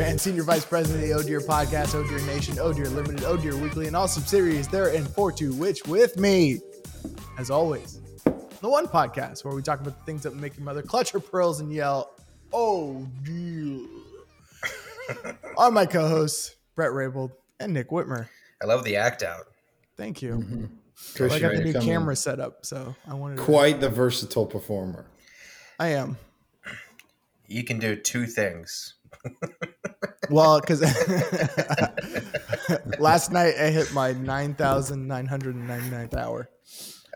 is Christian Duran, Senior Vice President of the Oh Dear Podcast, Oh Dear Nation, Oh Dear Limited, Oh Dear Weekly, and all subsidiaries therein for to which with me, as always, the one podcast where we talk about the things that make your mother clutch her pearls and yell, Oh dear. are my co-hosts, Brett Raybold and Nick Whitmer. I love the act out. Thank you. Mm-hmm. Well, I got the new coming- camera set up, so I wanted to. Quite the versatile performer. I am. You can do two things. Well, because last night I hit my 9,999th hour.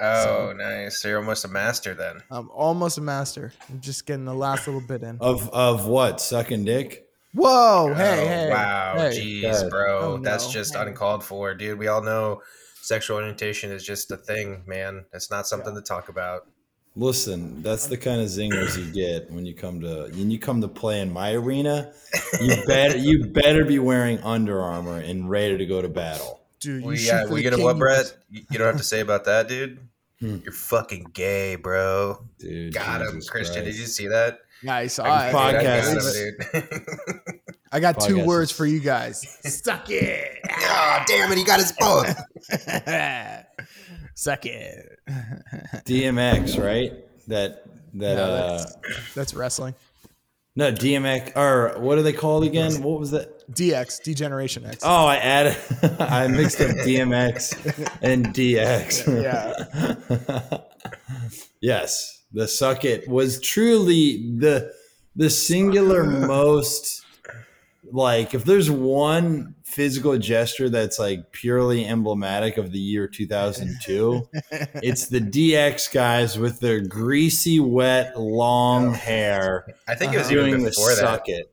Oh, nice. So you're almost a master then. I'm almost a master. I'm just getting the last little bit in. Of of what? Sucking dick? Whoa, oh, hey, Oh, hey. wow. hey. Jeez, God. bro. Oh, That's no. just Hey. uncalled for, dude. We all know sexual orientation is just a thing, man. It's not something to talk about. Listen, that's the kind of zingers you get when you come to when you come to play in my arena. You better you better be wearing Under Armour and ready to go to battle. Dude, you We, shoot yeah, we get a king, what, you Brett? You you don't have to say about that, dude. Hmm. You're fucking gay, bro. Dude, Got him, Jesus Christian. Did you see that? Nice. Like I, podcast Dude, I I, got him, dude. I got two Podcast words for you guys. Suck it. oh, damn it. He got his both. Suck it. DMX, right? That that No, uh that's, that's wrestling. no DMX or what are they called again? What was that? DX, D-Generation X. Oh, I added I mixed up DMX and DX. Yeah. yes, the suck it was truly the the singular most like if there's one physical gesture that's like purely emblematic of the year 2002 it's the DX guys with their greasy wet long hair I think it was Uh-huh. even doing the before that. suck it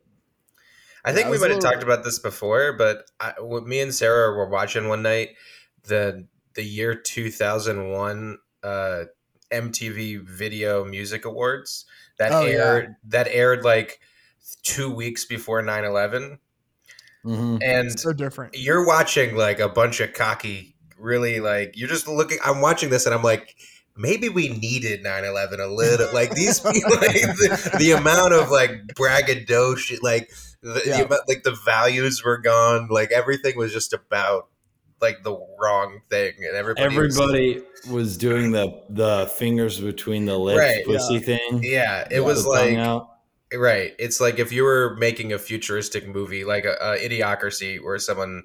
I think Yeah, we might have little- talked about this before, but I, what me and Sarah were watching one night the the year two thousand one uh, MTV Video Music Awards that Oh, yeah. aired that aired like two weeks before 9-11. Mhm. and so different. you're watching like a bunch of cocky, really like you're just looking. I'm watching this and I'm like. Maybe we needed 9-11 a little like these people like the, the amount of like braggadocio like the, Yeah. the amount, like the values were gone like everything was just about like the wrong thing and everybody was- everybody was doing the the fingers between the lips Right, pussy thing yeah it Yeah, was the like out. Right it's like if you were making a futuristic movie like a, a idiocracy where someone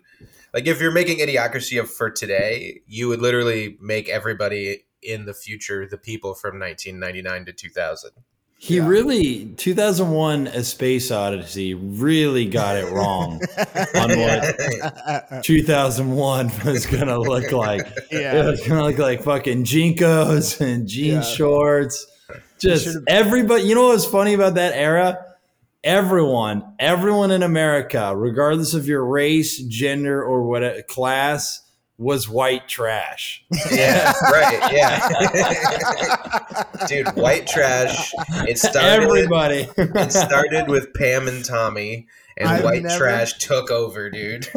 like if you're making idiocracy of for today you would literally make everybody in the future the people from 1999 to 2000 He Yeah. really 2001 A Space Odyssey really got it wrong on what 2001 was going to look like. It was going to look like fucking JNCOs and jean Yeah. shorts. Just everybody, you know what was funny about that era? Everyone, everyone in America, regardless of your race, gender, or what class, was white trash. yeah right yeah dude white trash it started Everybody. it started with pam and tommy and I've white never- trash took over dude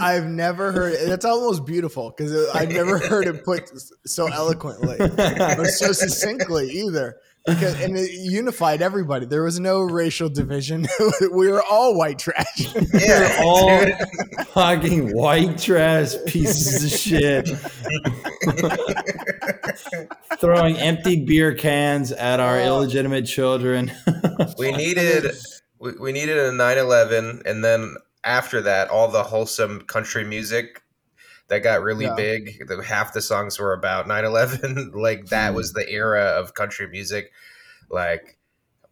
I've never heard it. That's almost beautiful because I've never heard it put so eloquently or so succinctly either. Because and it unified everybody. There was no racial division. we were all white trash. yeah all fucking white trash pieces of shit. Throwing empty beer cans at our Oh. illegitimate children. we needed we, we needed a 9-11 and then after that all the wholesome country music that got really Yeah. big the, half the songs were about 9-11 like that Hmm. was the era of country music like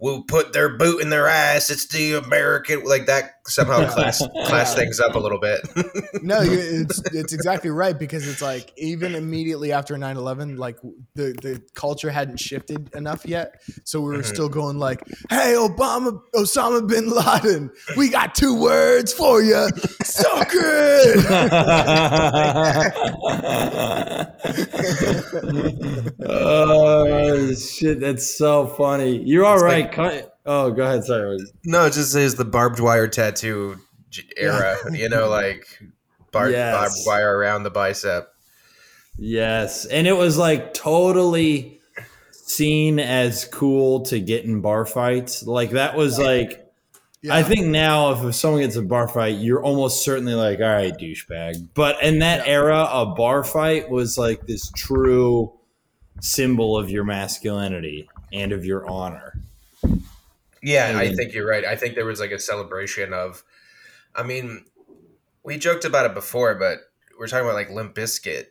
we'll put their boot in their ass it's the american like that somehow class class things up a little bit no, it's it's exactly right because it's like even immediately after 9-11, like the, the culture hadn't shifted enough yet. So we were Mhm. still going like, hey, Obama, Osama bin Laden, we got two words for you. Suck it. oh shit, that's so funny. You're all It's right. like- Cut- oh, go ahead. Sorry. no it just says the barbed wire tattoo era you know like bar- Yes. barbed wire around the bicep Yes, and it was like totally seen as cool to get in bar fights. Like that was like I think now if someone gets a bar fight, you're almost certainly like, all right, douchebag. But in that Yeah. era, a bar fight was like this true symbol of your masculinity and of your honor. Yeah, I think you're right. I think there was like a celebration of, I mean, we joked about it before, but we're talking about like Limp Bizkit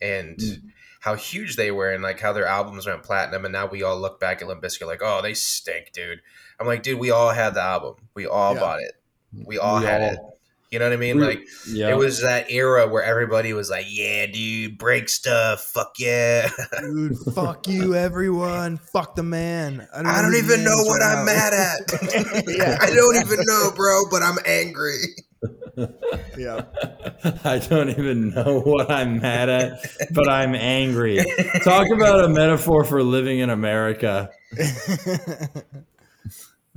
and Mm. how huge they were and like how their albums went platinum. And now we all look back at Limp Bizkit like, oh, they stink, dude. I'm like, dude, we all had the album. We all Yeah. bought it. We all We had all- it. You know what I mean? We- like Yeah. it was that era where everybody was like, yeah, dude, break stuff. Fuck yeah. Dude, fuck you, everyone. Fuck the man. I don't whose even know what right I'm now. mad at. Yeah. I don't even know, bro, but I'm angry. Yeah. I don't even know what I'm mad at, but I'm angry. Talk about a metaphor for living in America.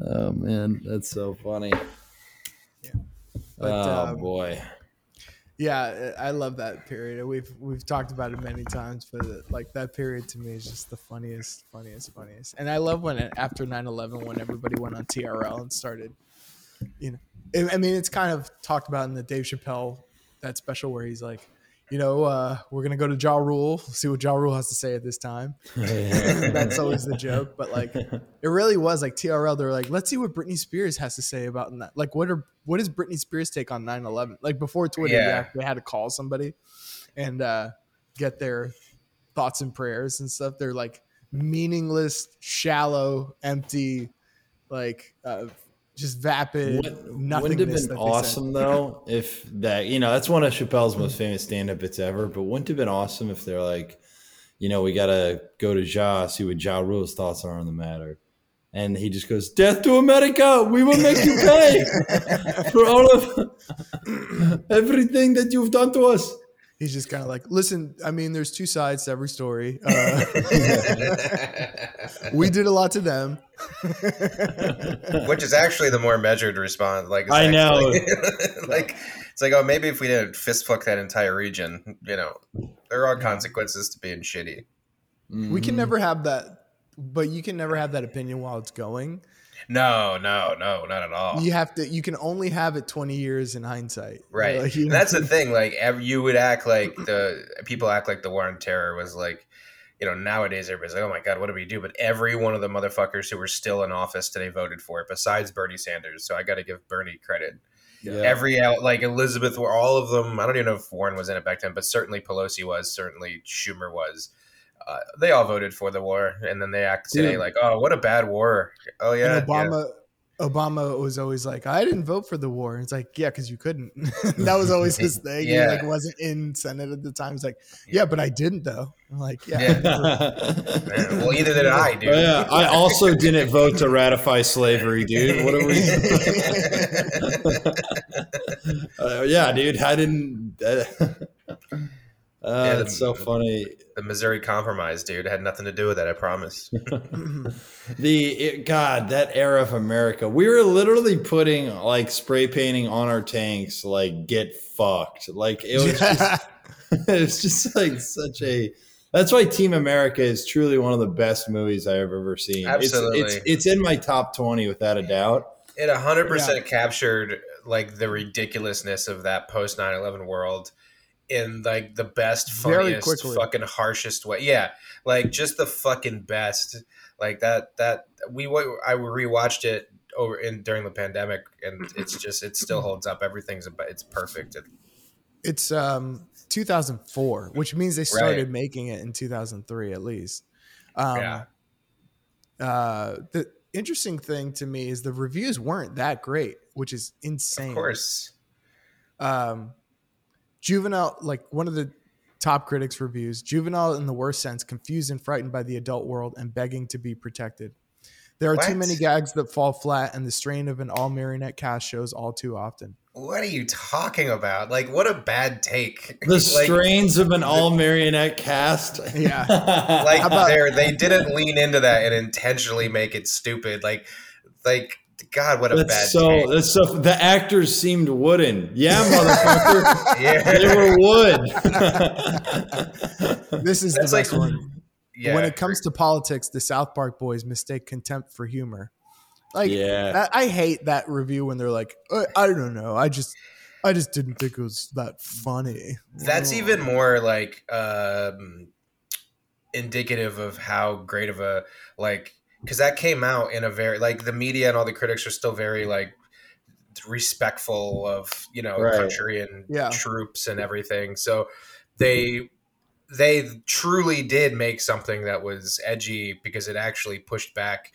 Oh man, that's so funny. But, oh um, boy. yeah, I love that period. We've we've talked about it many times, but like that period to me is just the funniest, funniest, funniest. And I love when it, after 9-11, when everybody went on TRL and started, you know, I I mean, it's kind of talked about in the Dave Chappelle that special where he's like, you know, uh, we're gonna go to Ja Rule, see what Ja Rule has to say at this time. That's always the joke, but like it really was like TRL. They're like, let's see what Britney Spears has to say about that. Like, what are what is Britney Spears' take on 9-11? Like before Twitter, Yeah. actually had to call somebody and uh, get their thoughts and prayers and stuff. They're like meaningless, shallow, empty, like uh, just vapid. Wouldn't it have been awesome though if that you know that's one of Chappelle's most famous stand-up bits ever. But wouldn't it have been awesome if they're like, you know, we gotta go to Ja see what Ja Rule's thoughts are on the matter, and he just goes, "Death to America! We will make you pay for all of everything that you've done to us." He's just kind of like, listen. I mean, there's two sides to every story. Uh, we did a lot to them. Which is actually the more measured response. Like it's I know. like it's like, oh, maybe if we didn't fist fuck that entire region, you know, there are consequences to being shitty. We Mm-hmm. can never have that, but you can never have that opinion while it's going. No, no, no, not at all. You have to. You can only have it 20 years in hindsight. Right. Like, you And that's the thing. Like, ev you would act like the people act like the war on terror was like, you know, nowadays everybody's like, oh my God, what do we do? But every one of the motherfuckers who were still in office today voted for it, besides Bernie Sanders. So I got to give Bernie credit. Yeah. Every out, like Elizabeth, were all of them. I don't even know if Warren was in it back then, but certainly Pelosi was, certainly Schumer was. Uh, they all voted for the war, and then they act today Dude. like, "Oh, what a bad war!" Oh yeah, and Obama. Obama was always like, I didn't vote for the war. It's like, yeah, because you couldn't. that was always his thing. Yeah. He like wasn't in Senate at the time. He's like, yeah, but I didn't though. I'm like, yeah. Yeah. Yeah. Well, either did I, dude. Oh, yeah, I also didn't vote to ratify slavery, dude. What are we? uh, yeah, dude, I didn't. Uh, uh, the- it's so funny. The Missouri Compromise, dude, had nothing to do with that. I promise. The it, God, that era of America, we were literally putting like spray painting on our tanks, like get fucked. Like it was just, it was just like such a. That's why Team America is truly one of the best movies I've ever seen. Absolutely. it's, it's it's in my top twenty without a doubt. It 100% captured like the ridiculousness of that post 9/11 world in like the best funniest fucking harshest way. Yeah, like just the fucking best. Like that that we I rewatched it over in during the pandemic and it's just it still holds up. Everything's about it's perfect. It, It's um 2004, which means they started Right. making it in 2003 at least. Um, Yeah. Uh, the interesting thing to me is the reviews weren't that great, which is insane. of course. um, juvenile like one of the top critics reviews juvenile in the worst sense confused and frightened by the adult world and begging to be protected there are too many gags that fall flat and the strain of an all marionette cast shows all too often What are you talking about? Like what a bad take. The Like- strains of an all marionette cast. Yeah. like about- they they didn't lean into that and intentionally make it stupid. Like like God, what a bad that's so. take. That's so. The actors seemed wooden. Yeah, motherfucker. Yeah. they were wood. this is That's the like best one yeah, when it comes to politics, the South Park boys mistake contempt for humor. Like, yeah. that, I hate that review when they're like, I, I don't know, I just, I just didn't think it was that funny. that's even more like um indicative of how great of a like because that came out in a very like the media and all the critics are still very like respectful of you know Right. country and Yeah. troops and everything so they they truly did make something that was edgy because it actually pushed back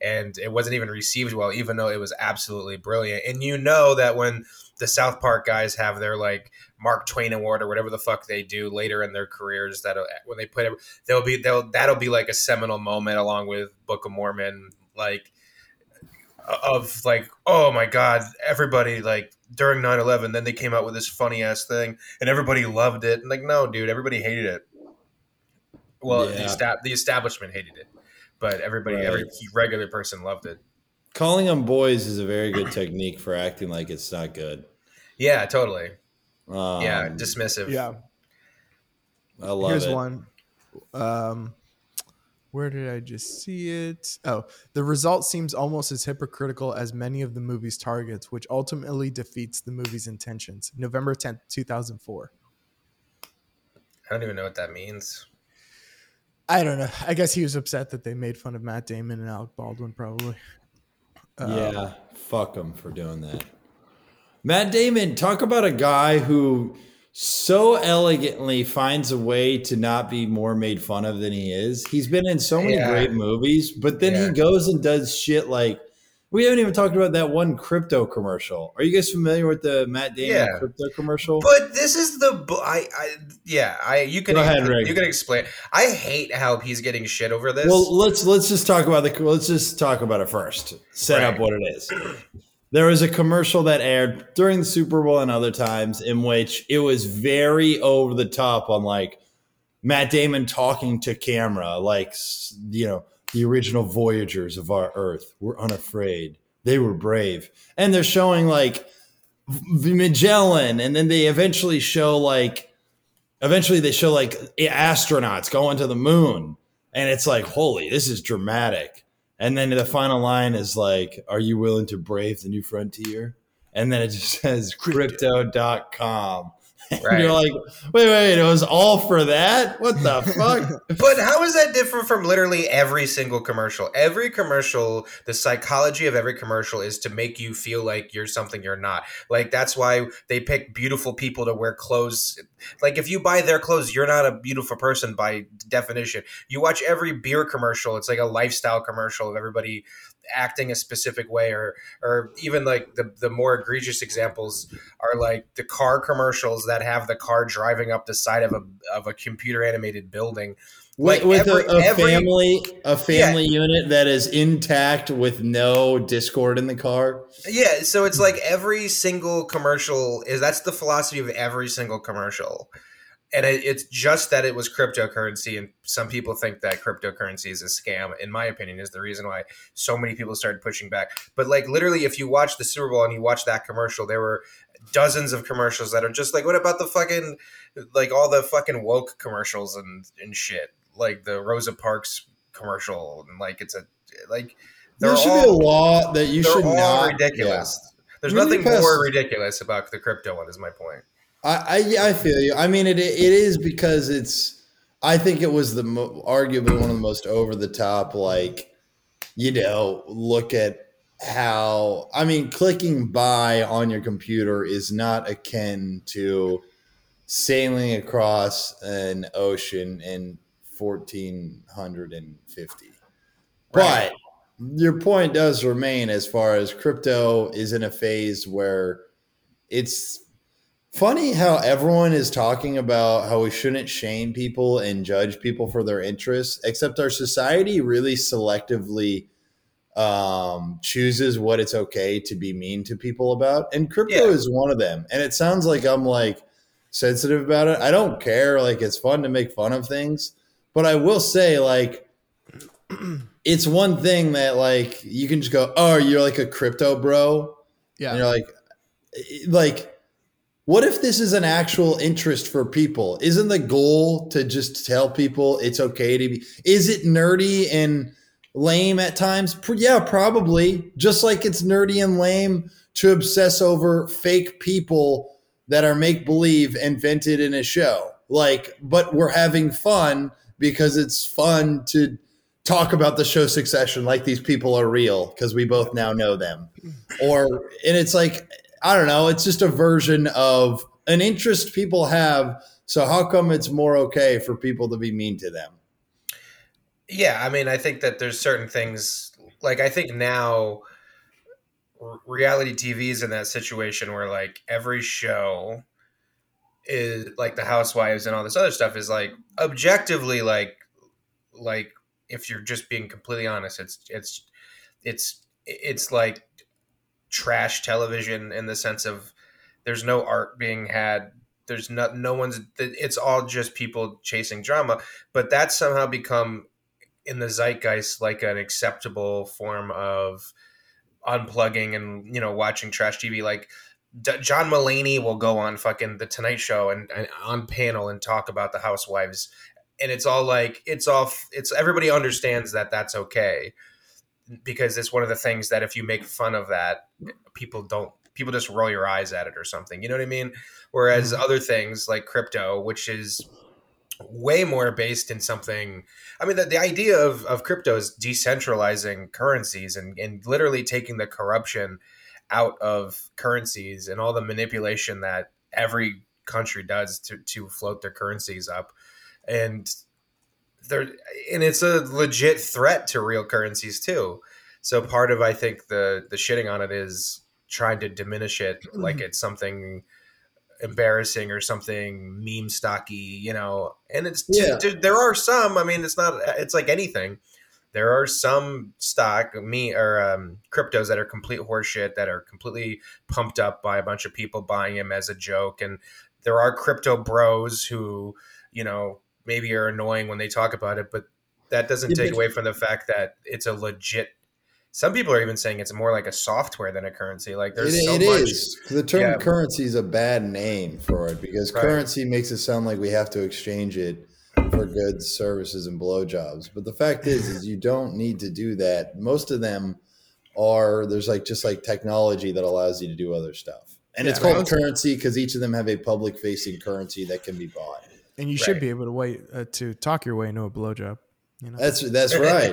and it wasn't even received well even though it was absolutely brilliant and you know that when the south park guys have their like mark twain award or whatever the fuck they do later in their careers that uh, when they put it they'll be they'll that'll be like a seminal moment along with book of mormon like uh, of like oh my god everybody like during 9-11 then they came out with this funny ass thing and everybody loved it. And like no dude everybody hated it. Well the, Yeah. esta- the establishment hated it but everybody every regular person loved it. Calling them boys is a very good technique for acting like it's not good. yeah totally Um, yeah dismissive Yeah. I love Here's it. one. Um, where did I just see it? Oh, the result seems almost as hypocritical as many of the movie's targets, which ultimately defeats the movie's intentions. November 10th, 2004. i don't even know what that means I don't know. I guess he was upset that they made fun of Matt Damon and Alec Baldwin, probably. Um, yeah, fuck them for doing that. Matt Damon, talk about a guy who so elegantly finds a way to not be more made fun of than he is. He's been in so many Yeah. great movies, but then Yeah. he goes and does shit like we haven't even talked about that one crypto commercial. Are you guys familiar with the Matt Damon Yeah. crypto commercial? But this is the I I yeah I you can Go ahead, you can explain. I hate how he's getting shit over this. Well, let's let's just talk about the let's just talk about it first. Set up what it is. There was a commercial that aired during the Super Bowl and other times in which it was very over the top on like Matt Damon talking to camera, like you know the original voyagers of our Earth were unafraid. They were brave, and they're showing like Magellan, and then they eventually show like eventually they show like astronauts going to the moon and it's like holy this is dramatic and then the final line is like are you willing to brave the new frontier? And then it just says crypto.com Right. you're like wait wait it was all for that what the fuck But how is that different from literally every single commercial? Every commercial, the psychology of every commercial is to make you feel like you're something you're not. Like that's why they pick beautiful people to wear clothes. Like if you buy their clothes, you're not a beautiful person by definition. You watch every beer commercial, it's like a lifestyle commercial of everybody acting a specific way or or even like the the more egregious examples are like the car commercials that have the car driving up the side of a of a computer animated building. With, Like with every- a, a every- family a family unit that is intact with no discord in the car? Yeah, so it's like every single commercial is that's the philosophy of every single commercial. And it, it's just that it was cryptocurrency, and some people think that cryptocurrency is a scam. In my opinion, is the reason why so many people started pushing back. But like literally, if you watch the Super Bowl and you watch that commercial, there were dozens of commercials that are just like, what about the fucking like all the fucking woke commercials and and shit, like the Rosa Parks commercial, and like it's a like there should all- be a law that you should not ridiculous. There's When nothing more ridiculous about the crypto one. Is my point. I, I I feel you. I mean, it it is because it's. I think it was the mo- arguably one of the most over the top. Like, you know, look at how. I mean, clicking buy on your computer is not akin to sailing across an ocean in fourteen hundred and fifty. Right. But your point does remain as far as crypto is in a phase where it's funny how everyone is talking about how we shouldn't shame people and judge people for their interests, except our society really selectively um, chooses what it's okay to be mean to people about. And crypto Yeah. is one of them. And it sounds like I'm like sensitive about it. I don't care. Like it's fun to make fun of things. But I will say, like, it's one thing that like you can just go, oh, you're like a crypto bro. Yeah. And you're like, like what if this is an actual interest for people? Isn't the goal to just tell people it's okay to be? Is it nerdy and lame at times? Yeah, probably. Just like it's nerdy and lame to obsess over fake people that are make believe invented in a show. Like, but we're having fun because it's fun to talk about the show Succession like these people are real because we both now know them. Or, and it's like, I don't know, it's just a version of an interest people have. So, how come it's more okay for people to be mean to them? Yeah, I mean, I think that there's certain things like I think now reality TV is in that situation where like every show is like the housewives and all this other stuff is like objectively like like if you're just being completely honest it's it's it's it's like trash television in the sense of there's no art being had. There's not no one's it's all just people chasing drama. But that's somehow become in the zeitgeist like an acceptable form of unplugging and you know watching trash TV. Like D- John Mulaney will go on fucking the Tonight Show and, and on panel and talk about the housewives, and it's all like it's all it's everybody understands that that's okay because it's one of the things that if you make fun of that, people don't people just roll your eyes at it or something. You know what I mean? Whereas mm-hmm. other things like crypto, which is way more based in something i mean the, the idea of, of crypto is decentralizing currencies and, and literally taking the corruption out of currencies and all the manipulation that every country does to, to float their currencies up and there and it's a legit threat to real currencies too so part of i think the the shitting on it is trying to diminish it like mm-hmm. it's something embarrassing or something meme stocky, you know. And it's yeah. there are some. I mean, it's not. It's like anything. There are some stock me or um, cryptos that are complete horseshit that are completely pumped up by a bunch of people buying them as a joke, and there are crypto bros who you know maybe are annoying when they talk about it, but that doesn't take away from the fact that it's a legit some people are even saying it's more like a software than a currency. Like there's it, so it much. Is. The term yeah. currency is a bad name for it because right. currency makes it sound like we have to exchange it for goods, services, and blowjobs. But the fact is, is you don't need to do that. Most of them are there's like just like technology that allows you to do other stuff, and yeah, it's called currency because each of them have a public facing currency that can be bought. And you right. should be able to wait uh, to talk your way into a blowjob. You know? That's that's right.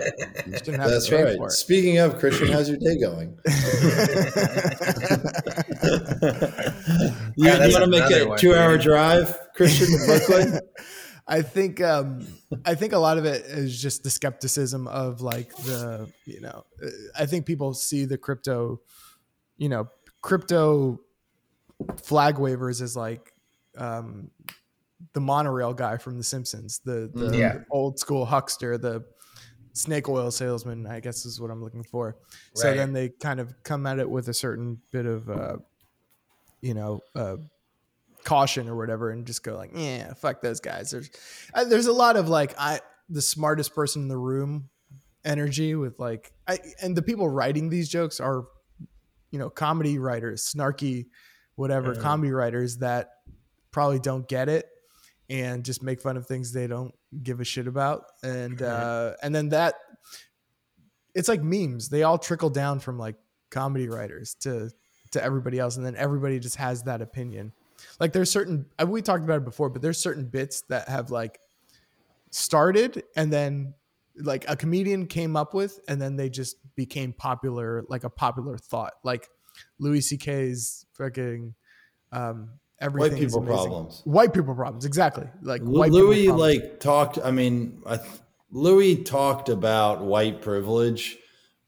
that's right. Speaking of Christian, how's your day going? you, yeah, you want to make a two-hour drive, Christian, to Brooklyn? I think um, I think a lot of it is just the skepticism of like the you know I think people see the crypto, you know, crypto flag wavers as like um, the monorail guy from The Simpsons, the, the yeah. old school huckster, the snake oil salesman, I guess is what I'm looking for. Right. So then they kind of come at it with a certain bit of, uh, you know, uh, caution or whatever, and just go like, yeah, fuck those guys. There's, uh, there's a lot of like, I, the smartest person in the room energy with like, I, and the people writing these jokes are, you know, comedy writers, snarky, whatever, mm. comedy writers that probably don't get it and just make fun of things they don't give a shit about. And uh and then that it's like memes. They all trickle down from like comedy writers to to everybody else and then everybody just has that opinion. Like there's certain uh, we talked about it before but there's certain bits that have like started and then like a comedian came up with and then they just became popular like a popular thought. Like louis ck's fucking um everything white people problems. White people problems exactly. Like louis like talked i mean I, louis talked about white privilege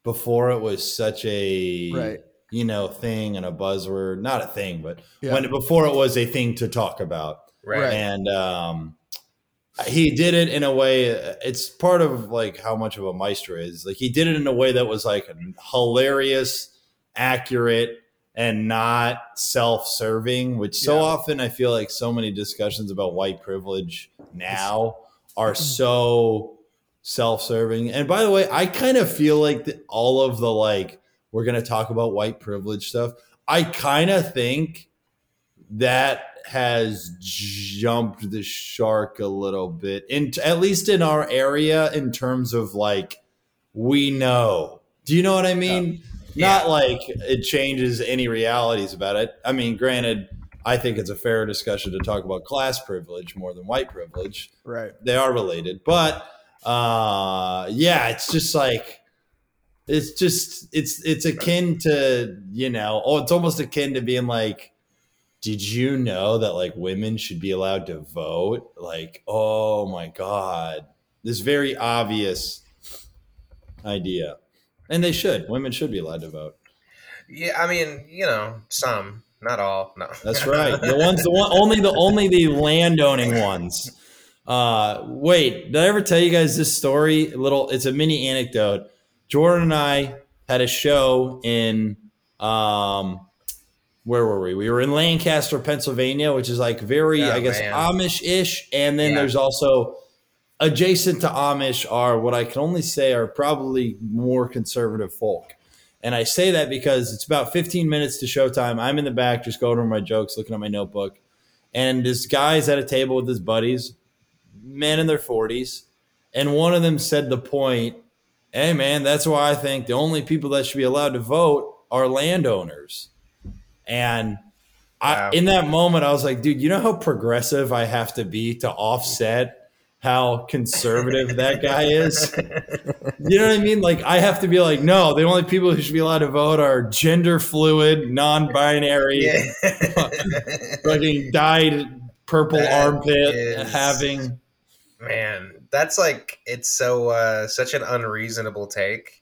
before it was such a right. you know thing and a buzzword. Not a thing but yeah. when before it was a thing to talk about. Right. And um he did it in a way it's part of like how much of a maestro is. Like he did it in a way that was like hilarious accurate and not self-serving which so yeah. often i feel like so many discussions about white privilege now are mm-hmm. so self-serving and by the way i kind of feel like that all of the like we're going to talk about white privilege stuff i kind of think that has jumped the shark a little bit, in at least in our area, in terms of like we know. Do you know what I mean? Yeah. Not like it changes any realities about it. I mean, granted, I think it's a fair discussion to talk about class privilege more than white privilege. Right. they are related but uh yeah it's just like it's just it's it's akin to you know oh it's almost akin to being like did you know that like women should be allowed to vote? Like oh my god. This very obvious idea and they should women should be allowed to vote Yeah, I mean, you know, some, not all. No, That's right. The ones, the one, only the only the landowning ones. Uh, wait, did I ever tell you guys this story? A little, it's a mini anecdote. Jordan and I had a show in, um, where were we? We were in Lancaster, Pennsylvania, which is like very, Oh, I guess. Amish ish. And then Yeah. there's also adjacent to Amish are what I can only say are probably more conservative folk. And I say that because it's about 15 minutes to showtime. I'm in the back just going over my jokes, looking at my notebook. And this guy's at a table with his buddies, men in their 40s. And one of them said the point, hey, man, that's why I think the only people that should be allowed to vote are landowners. And I, Wow. in that moment, I was like, dude, you know how progressive I have to be to offset how conservative that guy is? You know what I mean? Like, I have to be like, no, the only people who should be allowed to vote are gender fluid, non binary, Yeah. fucking dyed purple That armpit is- having. Man, that's like it's so uh such an unreasonable take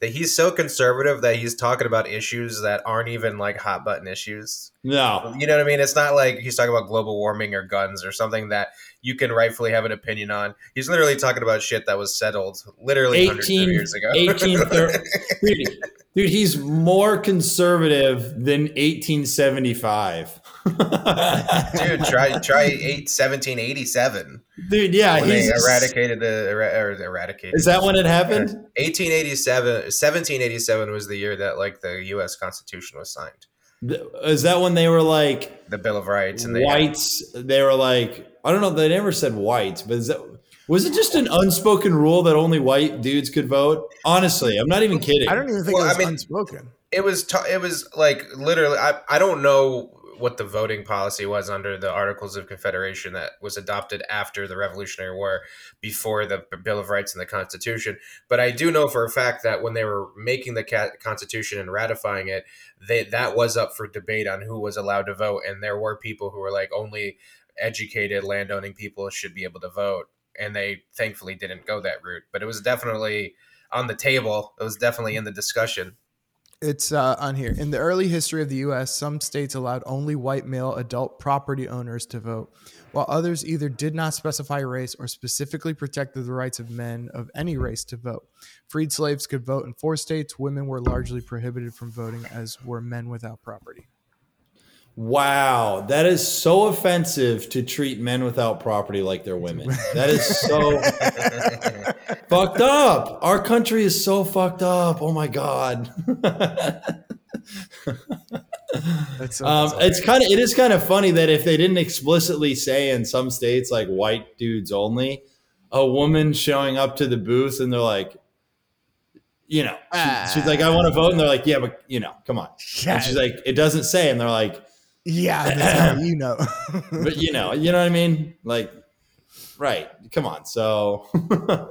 that he's so conservative that he's talking about issues that aren't even like hot button issues. No. You know what I mean? It's not like he's talking about global warming or guns or something that you can rightfully have an opinion on. He's literally talking about shit that was settled literally hundreds 18 years ago. 1830 dude, dude, he's more conservative than 1875. Dude, try try eight, 1787 Dude, yeah, when they he's eradicated the era- or eradicated. Is that when it happened? 1887 1787 was the year that like the US Constitution was signed. Is that when they were like The Bill of Rights and the whites? They were like, I don't know. They never said whites, but is that was it just an unspoken rule that only white dudes could vote? Honestly, I'm not even kidding. I don't even think Well, it was I mean- unspoken. it was t- it was like literally I, I don't know what the voting policy was under the articles of confederation that was adopted after the revolutionary war before the bill of rights and the constitution. But i do know for a fact that when they were making the constitution and ratifying it they that was up for debate on who was allowed to vote and there were people who were like only educated landowning people should be able to vote and they thankfully didn't go that route. But it was definitely on the table. It was definitely in the discussion It's uh, on here. In the early history of the U.S., some states allowed only white male adult property owners to vote, while others either did not specify race or specifically protected the rights of men of any race to vote. Freed slaves could vote in four states. Women were largely prohibited from voting, as were men without property. Wow, that is so offensive to treat men without property like they're women. That is so fucked up. Our country is so fucked up. Oh my god. That's so Um, it's kind of it is kind of funny that if they didn't explicitly say in some states like white dudes only, a woman showing up to the booth and they're like, you know, she- she's like, I want to vote, and they're like, yeah, but you know, come on. And she's like, it doesn't say, and they're like, yeah, that's how you know. but you know, you know what I mean? Like, right? Come on. So,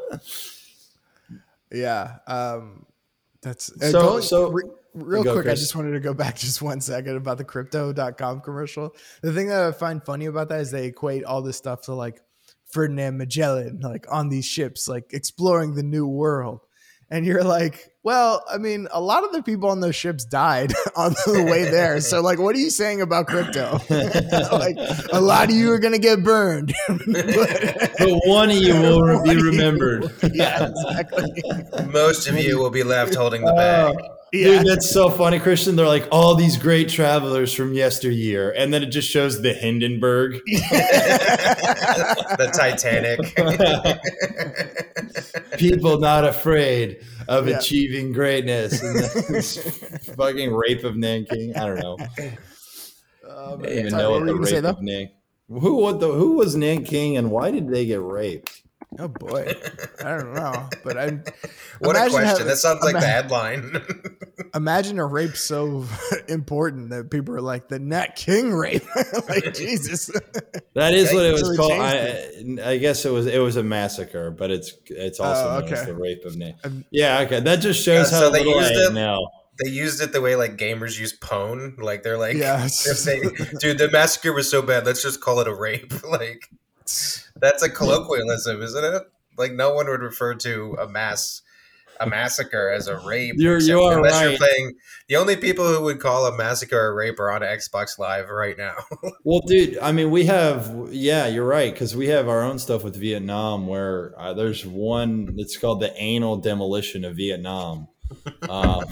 Yeah. Um, that's uh, So- going- so- re- real quick. I just wanted to go back just one second about the crypto.com commercial. The thing that I find funny about that is they equate all this stuff to like Ferdinand Magellan, like on these ships, like exploring the new world. And you're like, well, I mean, a lot of the people on those ships died on the way there. So, like, what are you saying about crypto? like, a lot of you are going to get burned. But- but one of you will be of you- remembered. yeah, exactly. Most of you will be left holding the bag. Uh, yeah. Dude, that's so funny, Christian. They're like all these great travelers from yesteryear, and then it just shows the Hindenburg. the Titanic. People not afraid of Yeah. achieving greatness. Fucking rape of Nanking. I don't know. Oh, I don't even know what the rape of Nick. Who what the who was Nick King and why did they get raped? Oh boy, I don't know, but I What a question. having- that sounds like the ima- headline. imagine a rape so important that people are like the Nat King rape. like Jesus, That is Okay. what it was Really called. I, I guess it was it was a massacre, but it's it's also known as okay. the rape of Nick. Um, Yeah, okay. That just shows Yeah, how so they little I used it- know. they used it the way like gamers use pone Like they're like, Yeah. they're saying, dude, the massacre was so bad. Let's just call it a rape. like that's a colloquialism, isn't it? Like no one would refer to a mass a massacre as a rape. You're- you are unless right. you're playing the only people who would call a massacre a rape are on Xbox Live right now. Well, dude, I mean, we have yeah, you're right because we have our own stuff with Vietnam where uh, there's one that's called the anal demolition of Vietnam. Um,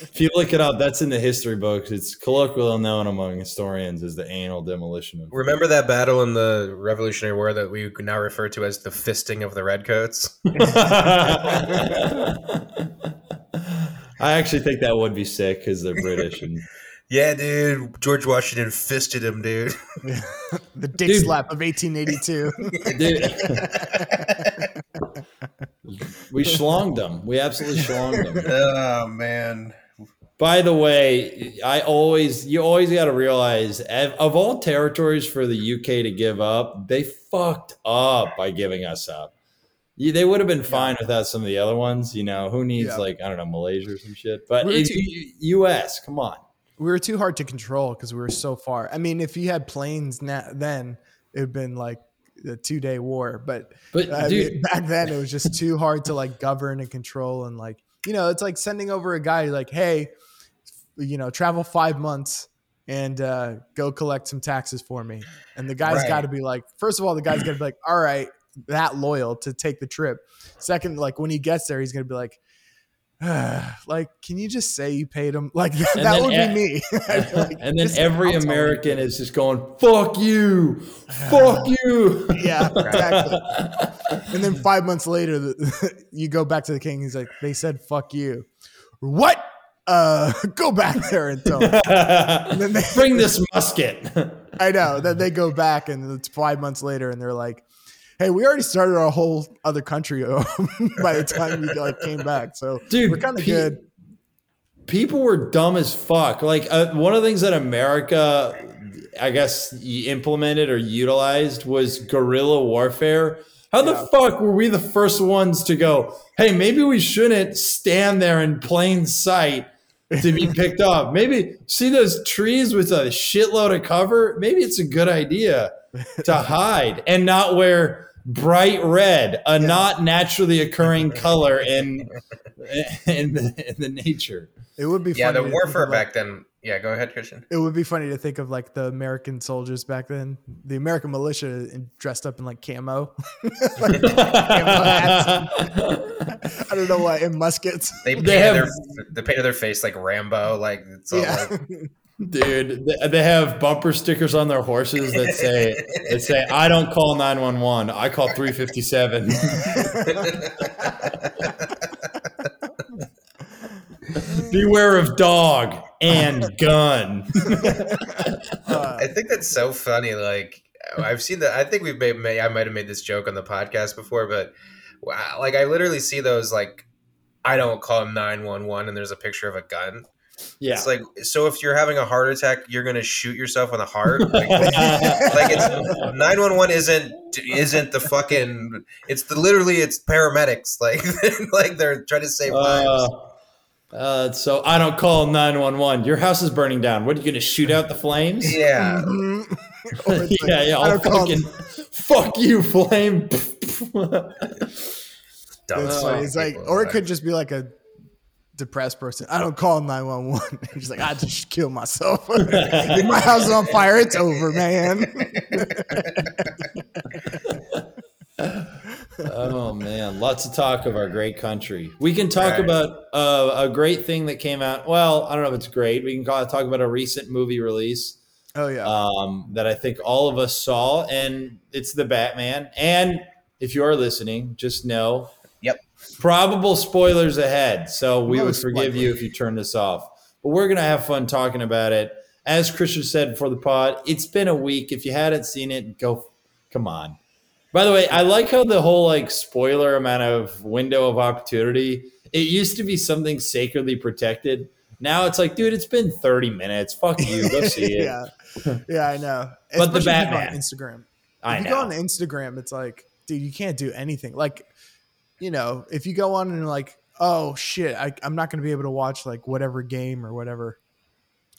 if you look it up, that's in the history books. It's colloquially known among historians as the anal demolition of. Remember that battle in the Revolutionary War that we now refer to as the fisting of the redcoats? I actually think that would be sick because they're British and Yeah, dude. George Washington fisted him, dude. the dick Dude. slap of 1882. Dude. we schlonged them. We absolutely schlonged them. oh man. By the way, I always you always got to realize of of all territories for the UK to give up, they fucked up by giving us up. Yeah, they would have been fine without some of the other ones. You know, who needs Yeah. like I don't know Malaysia or some shit. But We're too- US, come on. we were too hard to control because we were so far. I mean, if you had planes na- then, it would been like a two day war. But But I dude, back then, it was just too hard to like govern and control. And like, you know, it's like sending over a guy like, hey, you know, travel five months and uh, go collect some taxes for me. And the guy's Right. got to be like, first of all, the guy's got to be like, all right, that loyal to take the trip. Second, like when he gets there, he's going to be like, like, can you just say you paid him? Like that, that would be me. Like, and then every I'll tell him." American is just going, "Fuck you, fuck you." Yeah, exactly. and then five months later, the, you go back to the king. He's like, they said, "Fuck you." What? Uh, go back there and tell. Him. And then they, Bring this musket. I know. Then they go back, and it's five months later, and they're like, "Hey, we already started our whole other country by the time we like came back, so Dude, we're kind of Pete- good." people were dumb as fuck. Like uh, one of the things that America, I guess, implemented or utilized was guerrilla warfare. How the Yeah. fuck were we the first ones to go? Hey, maybe we shouldn't stand there in plain sight to be picked off. Maybe see those trees with a shitload of cover. Maybe it's a good idea to hide and not wear bright red, a not naturally occurring color in in the, in the nature. It would be funny. Yeah, the warfare of, like- back then. Yeah, go ahead, Christian. It would be funny to think of like the American soldiers back then, the American militia dressed up in like camo. Like, camo hats. I don't know what in muskets. They They painted have- their they painted their face like Rambo, like it's all Yeah, like Dude, they- they have bumper stickers on their horses that say that say I don't call 911, I call 357. Beware of dog and gun. I think that's so funny. Like I've seen that. I think we've made. May, I might have made this joke on the podcast before, but wow, like I literally see those. Like I don't call him nine one one, and there's a picture of a gun. Yeah. It's like so if you're having a heart attack, you're gonna shoot yourself in the heart. Like, like it's nine one one isn't isn't the fucking. It's the literally it's paramedics. Like like they're trying to save lives. Uh, uh, so I don't call 911. Your house is burning down. What are you going to shoot out the flames? Yeah. mhm. Like, yeah, yeah. I I'll don't fucking fuck you, flame. Dumb It's, as funny. It's like, or it could just be like a depressed person. I don't call 911. He's like, I just kill myself. if my house is on fire, it's over, man. oh man, lots of talk of our great country. We can talk Right. about uh, a great thing that came out. Well, I don't know if it's great. We can call, talk about a recent movie release oh yeah. um, that I think all of us saw, and it's the Batman. And if you are listening, just know, Yep. Probable spoilers ahead. So we would forgive you if you turn this off. but we're gonna have fun talking about it. As Christian said before the pod, it's been a week. If you hadn't seen it, go. Come on. By the way, I like how the whole like spoiler amount of window of opportunity. It used to be something sacredly protected. Now it's like, dude, it's been 30 minutes. Fuck you. Go see it. yeah, yeah, I know. But the Especially you go Batman. on Instagram. I if you know. go on Instagram, it's like, dude, you can't do anything. Like, you know, if you go on and like, oh shit, I, I'm not going to be able to watch like whatever game or whatever.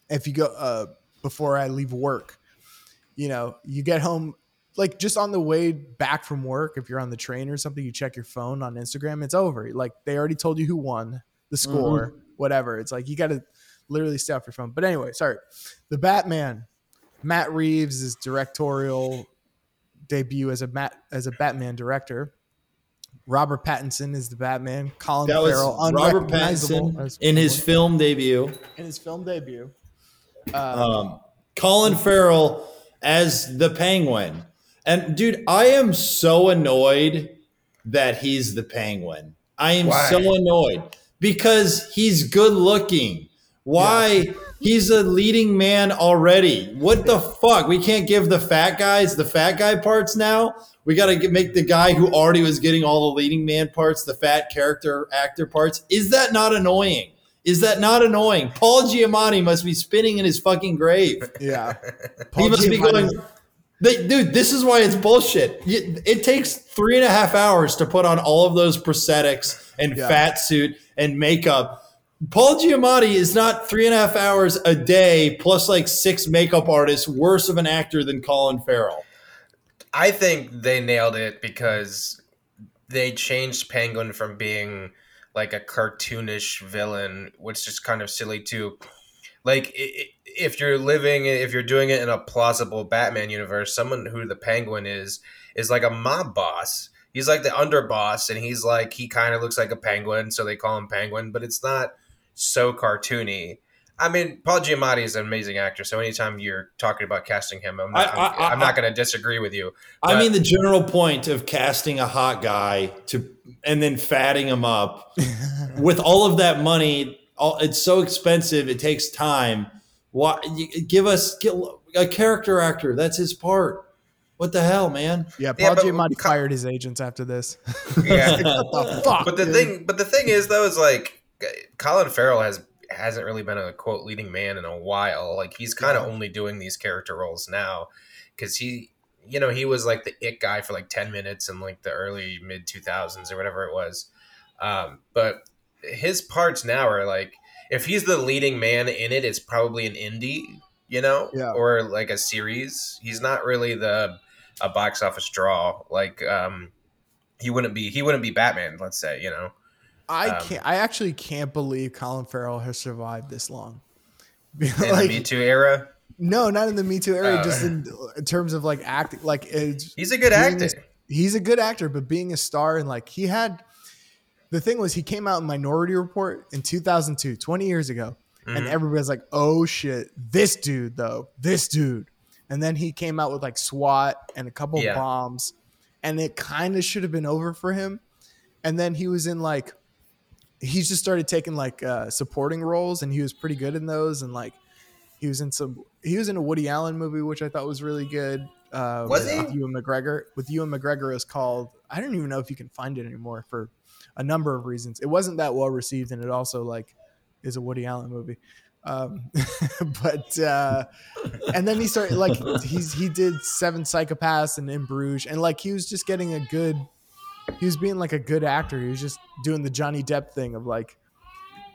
If you go uh, before I leave work, you know, you get home like just on the way back from work. If you're on the train or something, you check your phone on Instagram. It's over. Like they already told you who won the score, whatever. It's like you got to literally stay off your phone. But anyway, sorry. The Batman, Matt Reeves' directorial debut as a Matt as a Batman director. Robert Pattinson is the Batman. Colin That was Farrell, Robert Pattinson in his film debut. in his film debut. Um, Um, Colin Farrell as the Penguin. And dude, I am so annoyed that he's the Penguin. I am Why? so annoyed because he's good looking. Why? He's a leading man already. What the fuck? We can't give the fat guys the fat guy parts now. We got to make the guy who already was getting all the leading man parts, the fat character actor parts. Is that not annoying? Is that not annoying? Paul Giamatti must be spinning in his fucking grave. yeah, he Paul must be going, "They- dude, this is why it's bullshit. It takes three and a half hours to put on all of those prosthetics and Yeah. fat suit and makeup. Paul Giamatti is not three and a half hours a day plus like six makeup artists worse of an actor than Colin Farrell. I think they nailed it because they changed Penguin from being like a cartoonish villain, which is kind of silly too. Like if you're living, if you're doing it in a plausible Batman universe, someone who the Penguin is is like a mob boss. He's like the underboss, and he's like he kind of looks like a penguin, so they call him Penguin. But it's not so cartoony. I mean, Paul Giamatti is an amazing actor, so anytime you're talking about casting him, I'm not, I- I- I'm not going to disagree with you. I mean, the general point of casting a hot guy to and then fatting him up with all of that money, all, it's so expensive. It takes time. Why give us get a character actor? That's his part. What the hell, man? yeah. Yeah, Paul but- Giamatti Co- fired his agents after this. Yeah. what the fuck? but the dude? thing but the thing is though is like colin farrell has hasn't really been a quote leading man in a while. Like he's kind of Yeah. only doing these character roles now because he you know he was like the it guy for like 10 minutes in like the early mid 2000s or whatever it was. Um, but his parts now are like if he's the leading man in it it's probably an indie you know Yeah. or like a series. He's not really the a box office draw. Like um he wouldn't be he wouldn't be batman let's say you know I Um, can't. I actually can't believe Colin Farrell has survived this long. in like, the Me Too era. no, not in the Me Too era. Uh. just in, in terms of like acting. Like it's, He's a good actor. this- he's a good actor, but being a star and like he had. The thing was, he came out in Minority Report in 2002, 20 years ago, and Mhm. everybody's like, "Oh shit, this dude though, this dude." And then he came out with like SWAT and a couple Yeah. bombs, and it kind of should have been over for him. And then he was in like, he just started taking like uh, supporting roles, and he was pretty good in those. And like, he was in some, he was in a Woody Allen movie, which I thought was really good. Uh, Was with, he? With Ewan McGregor. With Ewan McGregor is called. I don't even know if you can find it anymore for a number of reasons. It wasn't that well received, and it also like is a Woody Allen movie. Um, but uh, and then he started like he's he did Seven Psychopaths and In Bruges, and like he was just getting a good. He was being like a good actor. He was just doing the Johnny Depp thing of like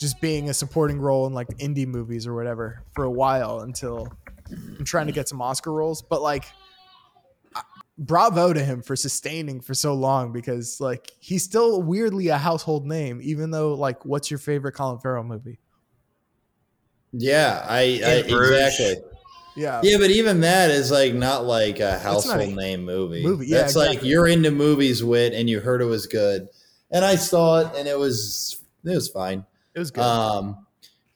just being a supporting role in like indie movies or whatever for a while until I'm trying to get some Oscar roles. But like, bravo to him for sustaining for so long because like he's still weirdly a household name, even though like, what's your favorite Colin Farrell movie? Yeah, I, I exactly. Yeah, Yeah, but even that is like not like a household a name movie. movie, yeah, That's like you're into movies with and you heard it was good. And I saw it and it was it was fine. it was good. Um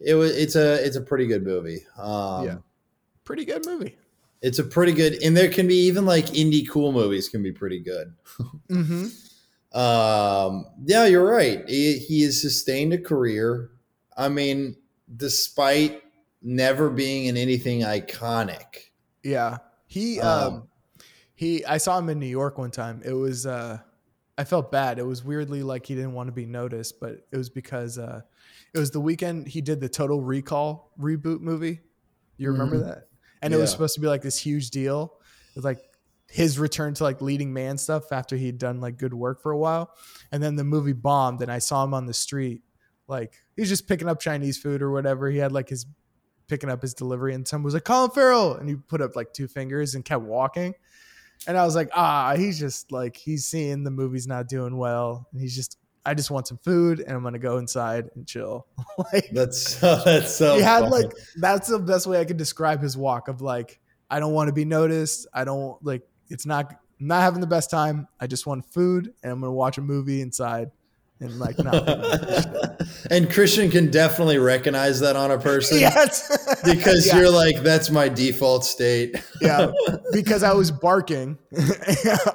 it was it's a it's a pretty good movie. Um Yeah. Pretty good movie. it's a pretty good and there can be even like indie cool movies can be pretty good. Mm-hmm. Um, yeah, you're right. He, he has sustained a career. I mean, despite never being in anything iconic. Yeah. He Um, um he I saw him in New York one time. It was uh I felt bad. It was weirdly like he didn't want to be noticed, but it was because uh it was the weekend he did the Total Recall reboot movie. You remember Mhm. that? And it was supposed to be like this huge deal. It was like his return to like leading man stuff after he'd done like good work for a while. And then the movie bombed and I saw him on the street. Like he was just picking up Chinese food or whatever. He had like his picking up his delivery and someone was like, Colin Farrell. And he put up like two fingers and kept walking. And I was like, ah, he's just like, he's seeing the movie's not doing well. And he's just, I just want some food and I'm going to go inside and chill. like, That's so that's so. he had funny. like, that's the best way I could describe his walk of like, I don't want to be noticed. I don't like, it's not, I'm not having the best time. I just want food and I'm going to watch a movie inside and like, not. and Christian can definitely recognize that on a person yes. because Yeah. you're like, that's my default state. yeah, because I was barking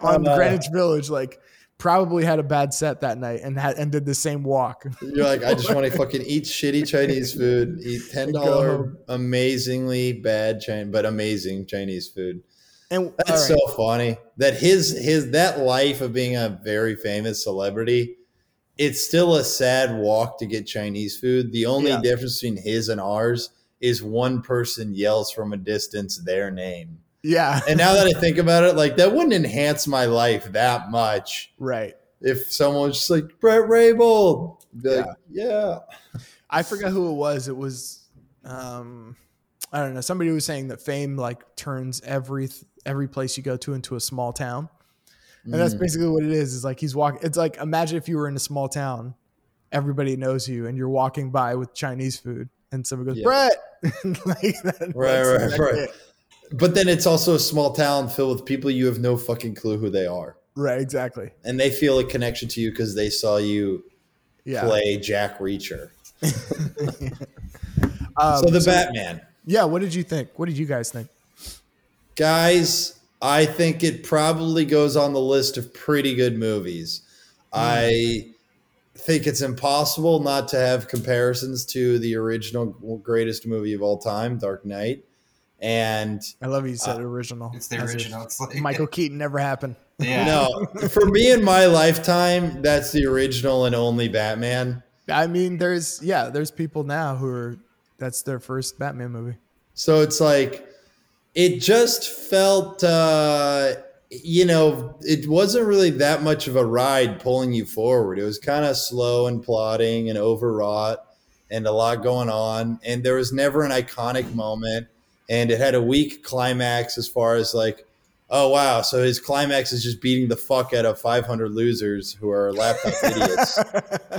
on Uh, Greenwich Village, like probably had a bad set that night and had and did the same walk. You're like, I just want to fucking eat shitty Chinese food, eat ten dollar amazingly bad Chinese, but amazing Chinese food. And That's right, so funny that his his that life of being a very famous celebrity, it's still a sad walk to get Chinese food. The only Yeah. difference between his and ours is one person yells from a distance their name. yeah, And now that I think about it, like that wouldn't enhance my life that much right. if someone was just like Brett. Be Like, yeah. I forgot who it was. It was, um, I don't know. Somebody was saying that fame like turns every every place you go to into a small town, and that's Mm. basically what it is. Is like he's walking. It's like imagine if you were in a small town, everybody knows you, and you're walking by with Chinese food, and someone goes, Yeah. "Brett," like that, Right, right, right. it. But then it's also a small town filled with people you have no fucking clue who they are. Right, exactly. And they feel a connection to you because they saw you Yeah. play Jack Reacher. Um, so the Batman. Yeah. What did you think? What did you guys think? Guys, I think it probably goes on the list of pretty good movies. I think it's impossible not to have comparisons to the original greatest movie of all time, Dark Knight. And I love you said Uh, original. It's the original. It's like Michael Keaton never happened. Yeah. no, for me in my lifetime, that's the original and only Batman. I mean, there's yeah, there's people now who are that's their first Batman movie. So it's like it just felt uh you know, it wasn't really that much of a ride pulling you forward. It was kind of slow and plodding and overwrought and a lot going on and there was never an iconic moment and it had a weak climax as far as like oh wow, so his climax is just beating the fuck out of 500 losers who are laptop idiots.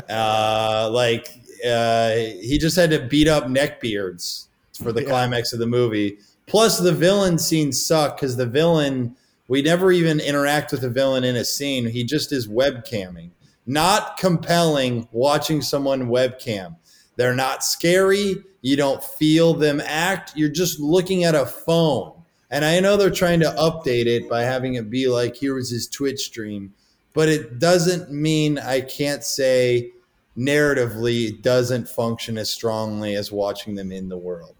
Uh, like uh, he just had to beat up neckbeards for the Yeah. climax of the movie. Plus, the villain scenes suck because the villain we never even interact with the villain in a scene. He just is webcamming. Not compelling watching someone webcam. They're not scary. You don't feel them act. You're just looking at a phone. And I know they're trying to update it by having it be like, here was his Twitch stream, but it doesn't mean I can't say narratively it doesn't function as strongly as watching them in the world.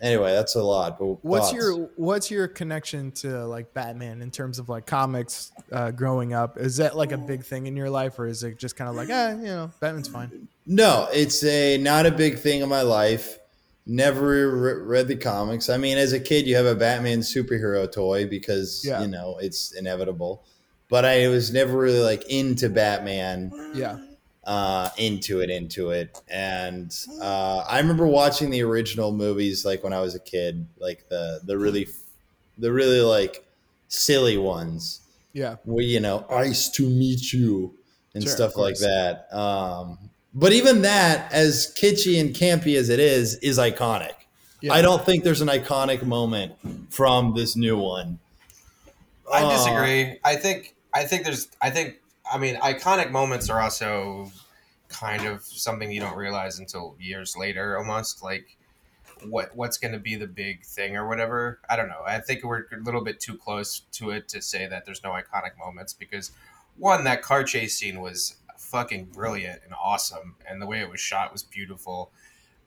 Anyway, that's a lot. What's thoughts? your what's your connection to like Batman in terms of like comics uh, growing up? Is that like a big thing in your life, or is it just kind of like, ah, you know, Batman's fine? No, it's a not a big thing in my life. Never re- read the comics. I mean, as a kid, you have a Batman superhero toy because Yeah. you know it's inevitable. But I was never really like into Batman. Yeah, uh, into it, into it. And uh, I remember watching the original movies like when I was a kid, like the the really, the really like silly ones yeah, where you know, "Ice to meet you" and Sure, stuff like that. Um, but even that, as kitschy and campy as it is, is iconic. yeah. I don't think there's an iconic moment from this new one. I Uh, disagree. I think I think there's I think I mean iconic moments are also kind of something you don't realize until years later almost like what what's going to be the big thing or whatever. I don't know. I think we're a little bit too close to it to say that there's no iconic moments because one that car chase scene was fucking brilliant and awesome and the way it was shot was beautiful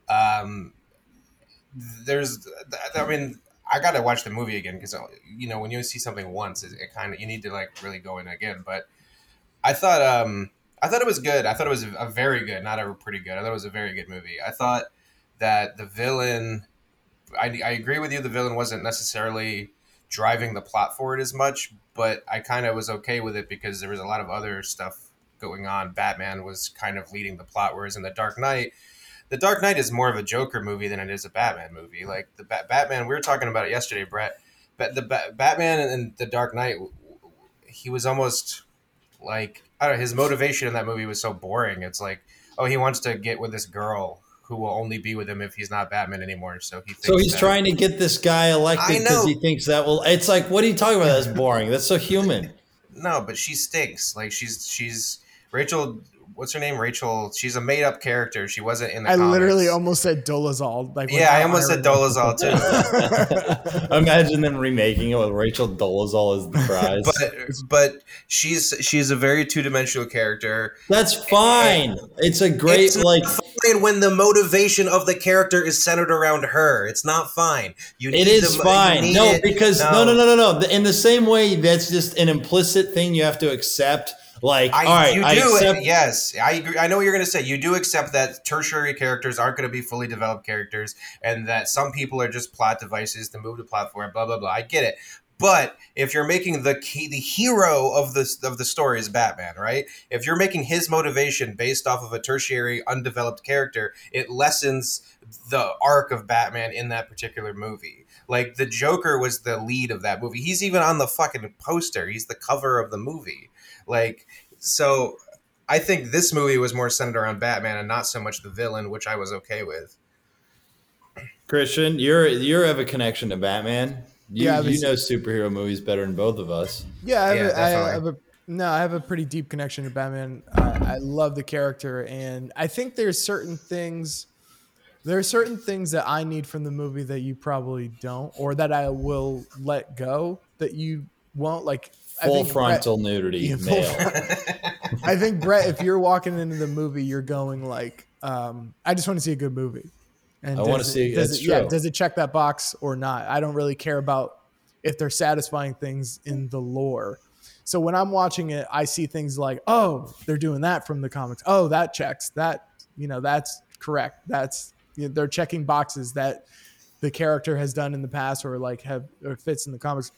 Um, there's, I mean, I got to watch the movie again because you know when you see something once, it, it kind of you need to like really go in again. But I thought, um, I thought it was good. I thought it was a, very good, not a pretty good. I thought it was a very good movie. I thought that the villain, I, I agree with you. The villain wasn't necessarily driving the plot forward as much, but I kind of was okay with it because there was a lot of other stuff going on. Batman was kind of leading the plot, whereas in the Dark Knight, the Dark Knight is more of a Joker movie than it is a Batman movie. Like the ba- Batman, we were talking about it yesterday, Brett. But the ba- Batman and the Dark Knight, he was almost like I don't know. His motivation in that movie was so boring. It's like, oh, he wants to get with this girl who will only be with him if he's not Batman anymore. So he so he's that, trying to get this guy elected because he thinks that will. It's like, what are you talking about? That's boring. That's so human. No, but she stinks. Like she's she's Rachel what's her name? Rachel. She's a made up character. She wasn't in the. I comics. literally almost said Dolezal. Like yeah, I almost said Dolezal too. Imagine them remaking it with Rachel Dolezal as the prize. but but she's she's a very two dimensional character. That's fine. It's a great it's like fine when the motivation of the character is centered around her. It's not fine. You it is the, fine. No, it. because no. no, no, no, no, no. In the same way, that's just an implicit thing you have to accept like, I, all right, you I do. accept- yes, I agree. I know what you're going to say. You do accept that tertiary characters aren't going to be fully developed characters, and that some people are just plot devices to move the plot forward. Blah blah blah. I get it. But if you're making the key, the hero of the of the story is Batman, right? If you're making his motivation based off of a tertiary undeveloped character, it lessens the arc of Batman in that particular movie. Like the Joker was the lead of that movie. He's even on the fucking poster. He's the cover of the movie. Like, so I think this movie was more centered around Batman and not so much the villain, which I was okay with. Christian, you're you have a connection to Batman. You, yeah, you know superhero movies better than both of us. Yeah, I have, yeah, a, I have a no, I have a pretty deep connection to Batman. Uh, I love the character, and I think there's certain things. There are certain things that I need from the movie that you probably don't, or that I will let go that you won't. Like full frontal Brett, nudity yeah, male. I think Brett, if you're walking into the movie, you're going like, um, I just want to see a good movie. And I want to see. Does it, yeah, does it check that box or not? I don't really care about if they're satisfying things in the lore. So when I'm watching it, I see things like, oh, they're doing that from the comics. Oh, that checks. That you know, that's correct. That's you know, they're checking boxes that the character has done in the past or like have or fits in the comics.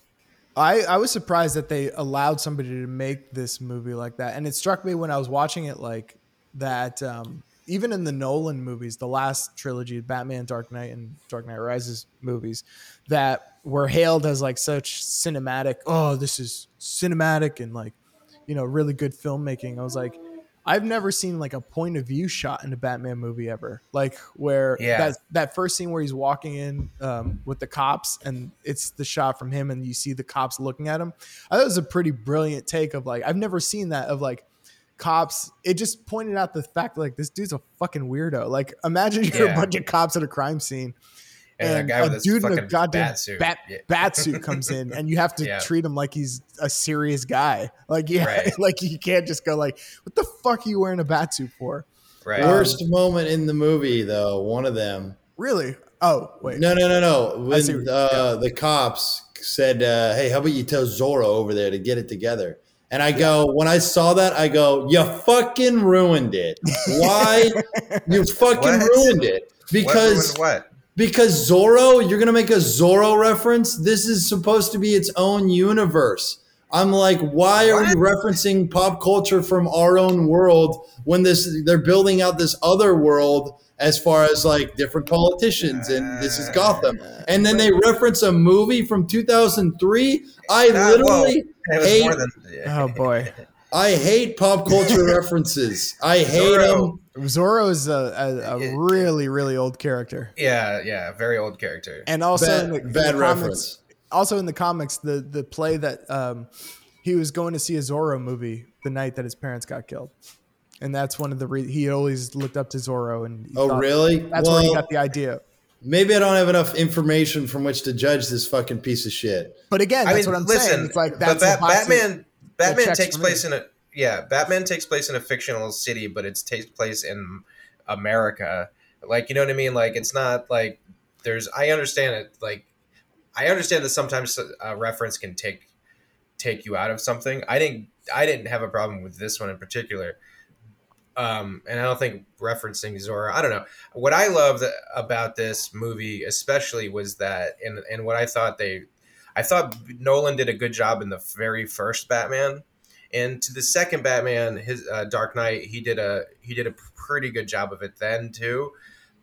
I, I was surprised that they allowed somebody to make this movie like that. And it struck me when I was watching it like that um, even in the Nolan movies, the last trilogy, Batman, Dark Knight, and Dark Knight Rises movies, that were hailed as like such cinematic, oh, this is cinematic and like, you know, really good filmmaking. I was like, I've never seen like a point of view shot in a Batman movie ever. Like where yeah. that that first scene where he's walking in um, with the cops and it's the shot from him and you see the cops looking at him. I thought it was a pretty brilliant take of like I've never seen that of like cops. It just pointed out the fact like this dude's a fucking weirdo. Like imagine you're yeah. a bunch of cops at a crime scene and, and a dude in a goddamn bat suit, bat, yeah. bat suit comes in, and you have to yeah. treat him like he's a serious guy. Like, yeah, right. like you can't just go like, "What the fuck are you wearing a bat suit for?" Right. Worst um, moment in the movie, though. One of them. Really? Oh, wait. No, no, no, no. When uh, yeah. the cops said, uh, "Hey, how about you tell Zorro over there to get it together?" And I go, when I saw that, I go, you fucking ruined it. Why? you fucking ruined it. Because what, what? Because Zorro, you're gonna make a Zorro reference. This is supposed to be its own universe. I'm like, why are we referencing pop culture from our own world when this they're building out this other world as far as like different politicians and this is Gotham. And then they reference a movie from 2003. I literally hate, than, yeah. Oh boy. I hate pop culture references. I hate Zorro. them. Zorro is a, a, a, really, really old character. Yeah, yeah, very old character. And also, bad, in the, bad in the reference. Comics, also in the comics, the the play that um, he was going to see a Zorro movie the night that his parents got killed, and that's one of the re- he always looked up to Zorro. And oh, really? That's well, where he got the idea. Maybe I don't have enough information from which to judge this fucking piece of shit. But again, that's I mean, what I'm listen, saying. It's like that's ba- Batman. Batman takes place in a yeah. Batman takes place in a fictional city, but it takes place in America. Like you know what I mean? Like it's not like there's. I understand it. Like I understand that sometimes a reference can take take you out of something. I didn't. I didn't have a problem with this one in particular. Um, and I don't think referencing Zorro. I don't know. What I loved about this movie, especially, was that, and and what I thought they, I thought Nolan did a good job in the very first Batman, and to the second Batman, his uh, Dark Knight, he did a he did a pretty good job of it then too.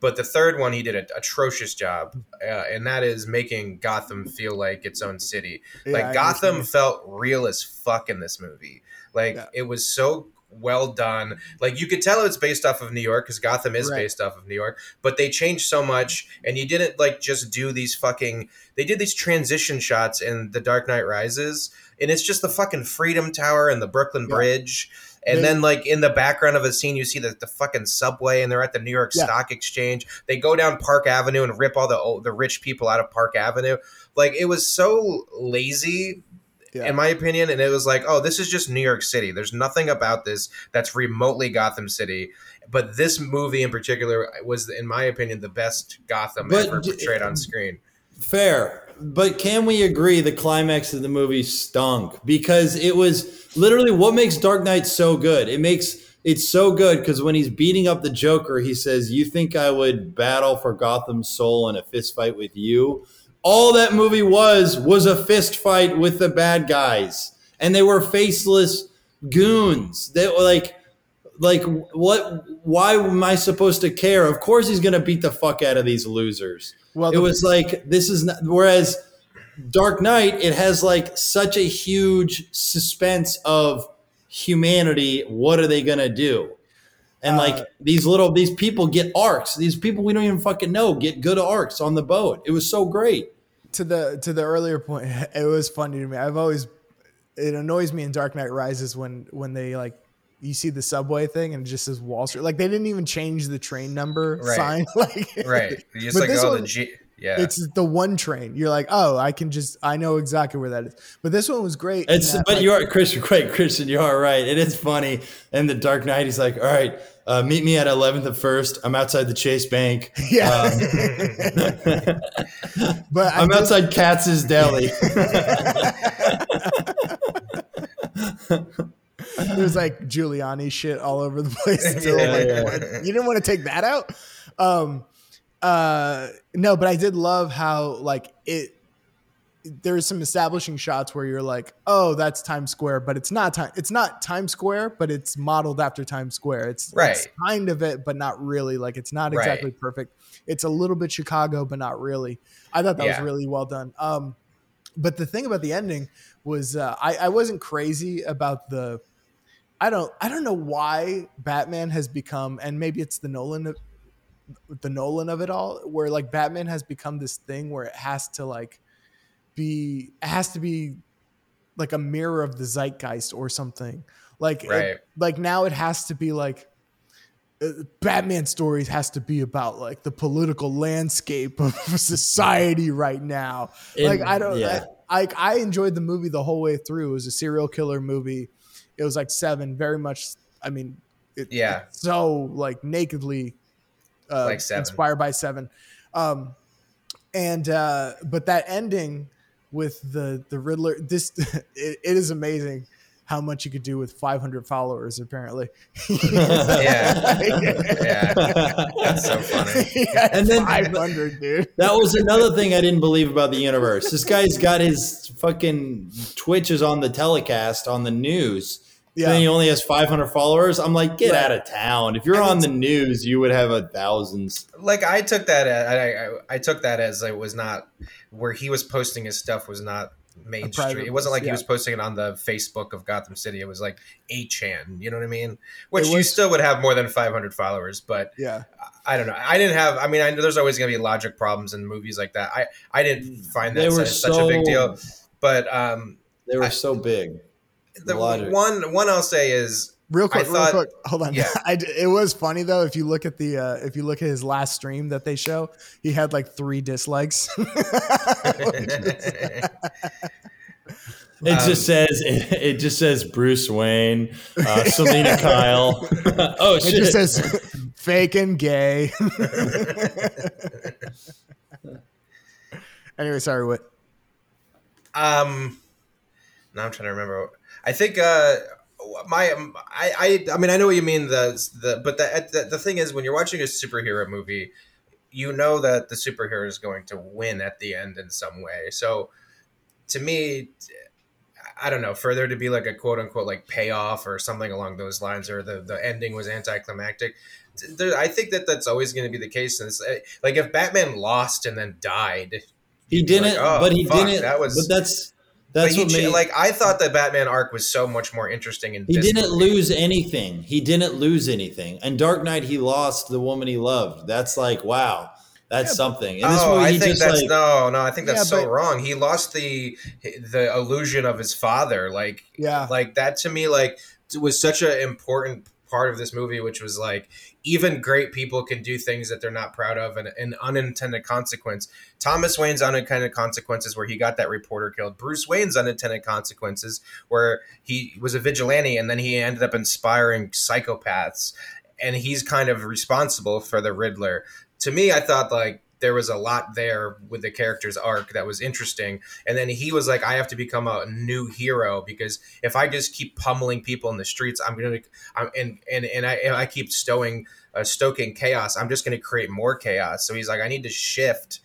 But the third one, he did an atrocious job, uh, and that is making Gotham feel like its own city. Yeah, like I Gotham understand. felt real as fuck in this movie. Like Yeah. it was so well done. Like you could tell it's based off of New York because Gotham is Right. based off of New York, but they changed so much, and you didn't like just do these fucking. They did these transition shots in The Dark Knight Rises, and it's just the fucking Freedom Tower and the Brooklyn Yeah. Bridge. And They- then, like in the background of a scene, you see the, the fucking subway, and they're at the New York Yeah. Stock Exchange. They go down Park Avenue and rip all the the rich people out of Park Avenue. Like it was so lazy, Yeah. in my opinion. And it was like, oh, this is just New York City. There's nothing about this that's remotely Gotham City. But this movie in particular was, in my opinion, the best Gotham But ever d- portrayed on screen. Fair. But can we agree the climax of the movie stunk? Because it was literally what makes Dark Knight so good. It makes it's so good because when he's beating up the Joker, he says, You think I would battle for Gotham's soul in a fist fight with you? All that movie was was a fist fight with the bad guys. And they were faceless goons. They were like like what why am I supposed to care? Of course he's gonna beat the fuck out of these losers well, it was like this is not, whereas Dark Knight it has like such a huge suspense of humanity. What are they gonna do? And Uh, like these little these people get arcs. These people we don't even fucking know get good arcs on the boat. It was so great. to the to the earlier point, it was funny to me. I've always it annoys me in Dark Knight Rises when when they like you see the subway thing and it just says Wall Street. Like they didn't even change the train number Right. sign. Like Right. You just But like, this oh, one- the G. Yeah. It's the one train. You're like, oh, I can just I know exactly where that is. But this one was great. It's that, but like, you are Christian, quite Christian. You are right. It is funny. And the Dark Knight, he's like, all right, uh, meet me at 11th and first. I'm outside the Chase Bank. yeah. Um, but I I'm did- outside Katz's Deli. there's like Giuliani shit all over the place. Still, Yeah, like, yeah. You didn't want to take that out. Um, uh, no, but I did love how like it. There's some establishing shots where you're like, oh, that's Times Square, but it's not time. It's not Times Square, but it's modeled after Times Square. It's, right. it's kind of it, but not really. Like it's not Right. exactly perfect. It's a little bit Chicago, but not really. I thought that Yeah. was really well done. Um, but the thing about the ending was uh, I, I wasn't crazy about the I don't I don't know why Batman has become and maybe it's the Nolan the Nolan of it all where like Batman has become this thing where it has to like be it has to be like a mirror of the zeitgeist or something like it- like now it has to be like uh, Batman stories has to be about like the political landscape of society right now. like I don't yeah. I, I I enjoyed the movie the whole way through. It was a serial killer movie. It was like seven, very much. I mean, it, Yeah. so like nakedly uh, Like Seven. inspired by Seven. Um, and uh, but that ending with the the Riddler, this it, it is amazing how much you could do with 500 followers. Apparently, Yeah. yeah. That's so funny. yeah, And then- 500, dude. That was another thing I didn't believe about the universe. This guy's got his fucking Twitches on the telecast on the news. Yeah. Then he only has 500 followers. I'm like, get Right. out of town. If you're And on the news, you would have a thousands. like I took that as, I, I I took that as it was not where he was posting his stuff was not mainstream. It wasn't like post, he was posting it on the Facebook of Gotham City. It was like 8chan, you know what I mean? Which It you still would have more than 500 followers, but Yeah, I don't know. I didn't have I mean, I know there's always going to be logic problems in movies like that. I I didn't find that were such, such a big deal. But um They were I- so big. The Logic. one one I'll say is real quick, I thought- real quick. Hold on. yeah. I d it was funny though. If you look at the uh, if you look at his last stream that they show, he had like three dislikes. It Um, just says it, it just says Bruce Wayne, uh, Selina Kyle. oh It shit! just says fake and gay. anyway, sorry, what? Um, now I'm trying to remember. I think uh, my um, I, I I mean I know what you mean the the but the, the the thing is when you're watching a superhero movie, you know that the superhero is going to win at the end in some way. So to me, I don't know for there to be like a quote unquote like payoff or something along those lines, or the the ending was anticlimactic. There, I think that that's always going to be the case. And like if Batman lost and then died, he didn't, like, oh, but he fuck, didn't. that was- but that's that's what made like I thought the Batman arc was so much more interesting. and he didn't lose anything. He didn't lose anything. And Dark Knight, he lost the woman he loved. That's like wow, that's Yeah, something. And this oh, movie, I think just that's like no, no. I think that's Yeah, so but- wrong. He lost the the illusion of his father. Like, Yeah. like that to me, like was such an important part of this movie, which was like even great people can do things that they're not proud of, and an unintended consequence. Thomas Wayne's unintended consequences, where he got that reporter killed. Bruce Wayne's unintended consequences, where he was a vigilante and then he ended up inspiring psychopaths, and he's kind of responsible for the Riddler. To me, I thought like there was a lot there with the character's arc that was interesting. And then he was like, I have to become a new hero because if I just keep pummeling people in the streets, I'm gonna, I'm and and and I and I keep stowing, uh, stoking chaos. I'm just gonna create more chaos. So he's like, I need to shift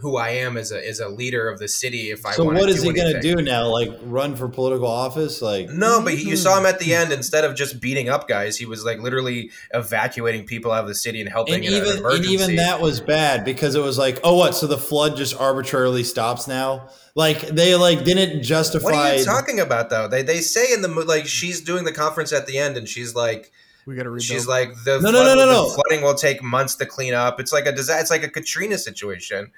who I am as a as a leader of the city. If I so what is do he going to do now? Like run for political office? Like No, but you saw him at the hmm. end. Instead of just beating up guys, he was like literally evacuating people out of the city and helping and in an even and even that was bad because it was like, oh, what? So the flood just arbitrarily stops now? Like they like didn't justify. What are you talking about though? They they say in the like she's doing the conference at the end and she's like We got to read. she's like the No, no, flood- no, no, the no. flooding will take months to clean up. It's like a disaster. It's like a Katrina situation.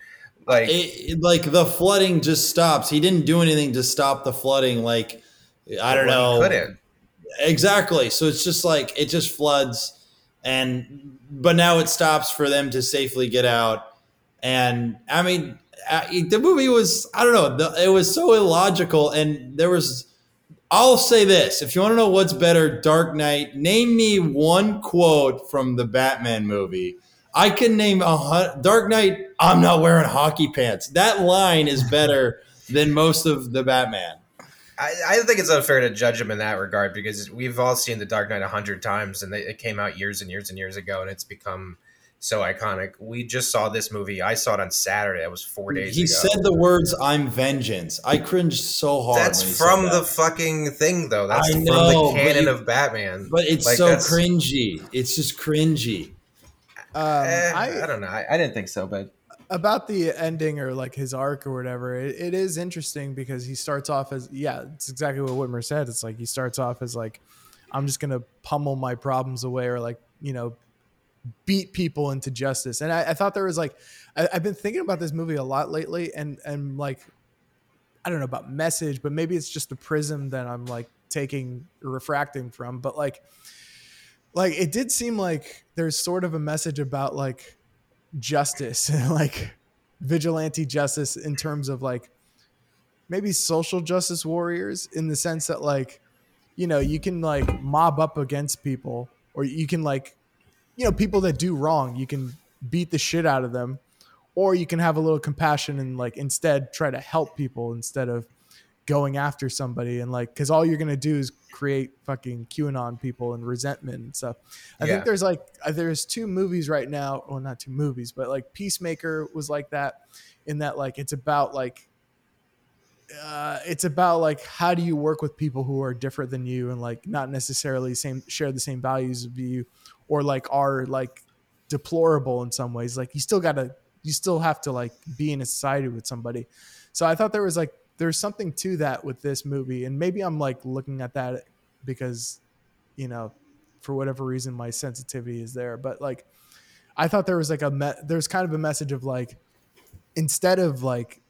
Like it, like the flooding just stops. He didn't do anything to stop the flooding. Like I don't know. couldn't. Exactly. So it's just like it just floods, and but now it stops for them to safely get out. And I mean, uh, the movie was I don't know. The, it was so illogical, and there was. I'll say this: if you want to know what's better, Dark Knight. Name me one quote from the Batman movie. I can name a hun- Dark Knight. I'm not wearing hockey pants. That line is better than most of the Batman. I, I think it's unfair to judge him in that regard because we've all seen The Dark Knight a hundred times, and they, it came out years and years and years ago, and it's become so iconic. We just saw this movie. I saw it on Saturday. It was four days He ago. said the words "I'm vengeance." I cringed so hard. That's when he said from that. the fucking thing, though. That's I from the canon you- of Batman. but it's Like, so cringy. It's just cringy. Um, Eh, I, I, don't know. I, I didn't think so, but about the ending or like his arc or whatever. It, it is interesting because he starts off as yeah, it's exactly what Whitmer said. It's like he starts off as like I'm just gonna pummel my problems away or like you know beat people into justice. And I, I thought there was like I, I've been thinking about this movie a lot lately, and and like I don't know about message, but maybe it's just the prism that I'm like taking refracting from. But like like it did seem like there's sort of a message about like justice and like vigilante justice in terms of like maybe social justice warriors in the sense that like you know you can like mob up against people or you can like you know people that do wrong you can beat the shit out of them or you can have a little compassion and like instead try to help people instead of going after somebody and like because all you're gonna do is create fucking QAnon people and resentment and stuff. I Yeah. think there's like uh, there's two movies right now, well not two movies, but like Peacemaker was like that in that like it's about like uh, it's about like how do you work with people who are different than you and like not necessarily same share the same values of you or like are like deplorable in some ways like you still gotta you still have to like be in a society with somebody so i thought there was like there's something to that with this movie and maybe i'm like looking at that because you know for whatever reason my sensitivity is there but like i thought there was like a me- there's kind of a message of like instead of like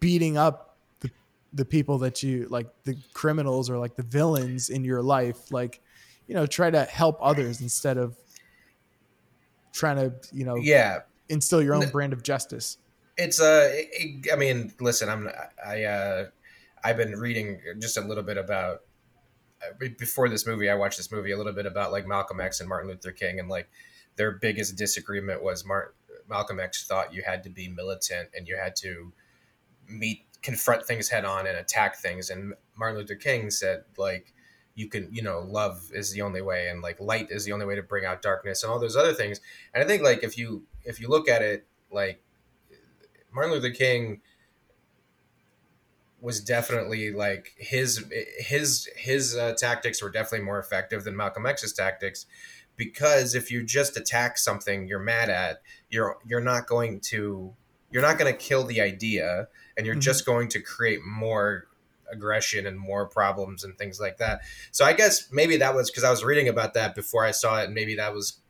beating up the, the people that you like the criminals or like the villains in your life like you know try to help others instead of trying to you know yeah, instill your own brand of justice it's uh, it- I mean, listen, I'm I uh, I've been reading just a little bit about uh, before this movie. I watched this movie a little bit about like Malcolm X and Martin Luther King, and like their biggest disagreement was Mar- Malcolm X thought you had to be militant and you had to meet confront things head on and attack things and Martin Luther King said like you can you know love is the only way and like light is the only way to bring out darkness and all those other things and i think like if you if you look at it like martin luther king was definitely like his his his uh, tactics were definitely more effective than malcolm x's tactics because if you just attack something you're mad at you're you're not going to you're not going to kill the idea and you're Mhm. just going to create more aggression and more problems and things like that. So I guess maybe that was because I was reading about that before I saw it, and maybe that was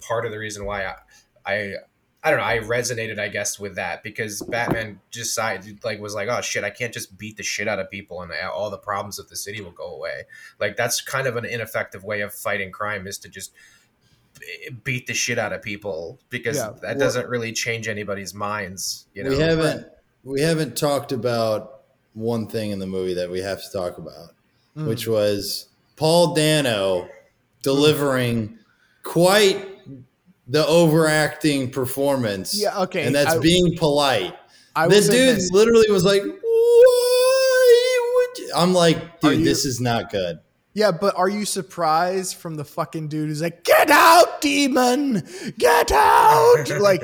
part of the reason why I, I, I don't know, I resonated, I guess, with that because Batman just decided, like, was like, oh shit, I can't just beat the shit out of people and all the problems of the city will go away. Like that's kind of an ineffective way of fighting crime is to just beat the shit out of people because Yeah, that well- doesn't really change anybody's minds. You know, we haven't we haven't talked about one thing in the movie that we have to talk about, Mm. which was Paul Dano delivering quite the overacting performance. Yeah, okay, and that's I- being polite. I the will dude this. literally was like, "Why would you-" I'm like, dude, you- this is not good. Yeah, but are you surprised from the fucking dude who's like, "Get out, demon! Get out!" like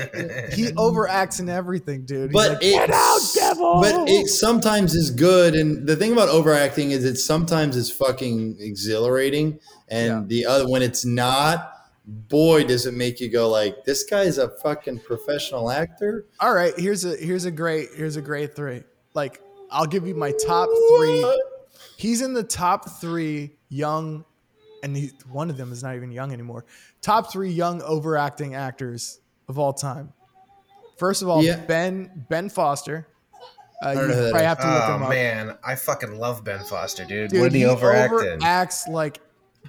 he overacts in everything, dude. He's But like, it, get out, devil! But it sometimes is good, and the thing about overacting is it sometimes is fucking exhilarating, and Yeah. the other when it's not, boy, does it make you go like, this guy's a fucking professional actor. All right, here's a here's a great here's a great three. Like I'll give you my top three. He's in the top three young, and he, one of them is not even young anymore. Top three young overacting actors of all time. First of all, Yeah. Ben Ben Foster. Uh, you don't know who that probably is. have to look Oh him up. man, I fucking love Ben Foster, dude. Dude, what he, overact in? overacts like,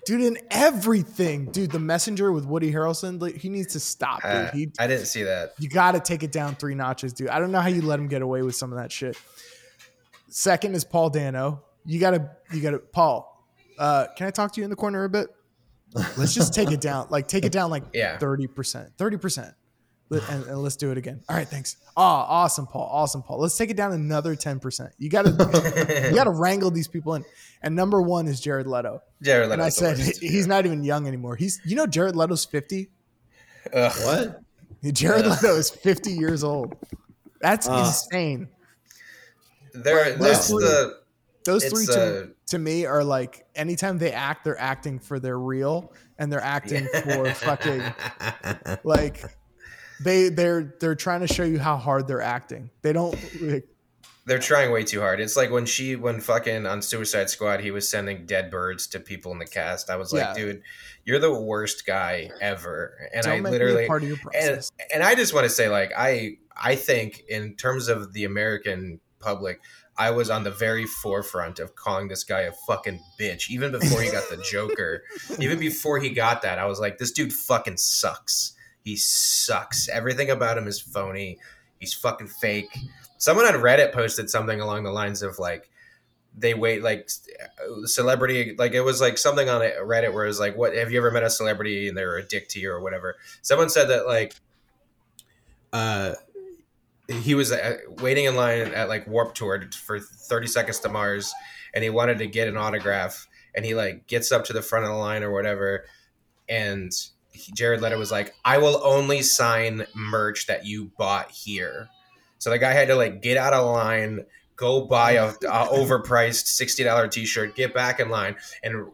dude, in everything. Dude, The Messenger with Woody Harrelson, like, he needs to stop, dude. Uh, He, I didn't see that. you got to take it down three notches, dude. I don't know how you let him get away with some of that shit. Second is Paul Dano. You got to, you got to, Paul. Uh, can I talk to you in the corner a bit? Let's just take it down, like take it down like Yeah. thirty percent, thirty percent, and, and let's do it again. All right, thanks. Oh, awesome, Paul. Awesome, Paul. Let's take it down another ten percent. You got to, you got to wrangle these people in. And number one is Jared Leto. Jared Leto. And I said worst. he's not even young anymore. He's, you know, Jared Leto's fifty. Ugh. What? Jared Ugh. Leto is 50 years old. That's Ah. insane. There, But that's those the Those three to, uh, to me are like anytime they act, they're acting for their real and they're acting for fucking like they they're they're trying to show you how hard they're acting. They don't like, They're trying way too hard. It's like when she, when fucking on Suicide Squad, he was sending dead birds to people in the cast. I was like, Yeah. dude, you're the worst guy ever. And don't I make me a literally, part of your and and I just want to say, like, I I think in terms of the American public, I was on the very forefront of calling this guy a fucking bitch, even before he got the Joker. even before he got that, I was like, this dude fucking sucks. He sucks. Everything about him is phony. He's fucking fake. Someone on Reddit posted something along the lines of like, they wait like celebrity like it was like something on reddit where it was like what have you ever met a celebrity and they're a dick to you or whatever someone said that like uh he was uh, waiting in line at like warped tour for 30 seconds to mars and he wanted to get an autograph and he like gets up to the front of the line or whatever and jared leto was like i will only sign merch that you bought here so the guy had to like get out of line go buy a, a overpriced $60 t-shirt get back in line and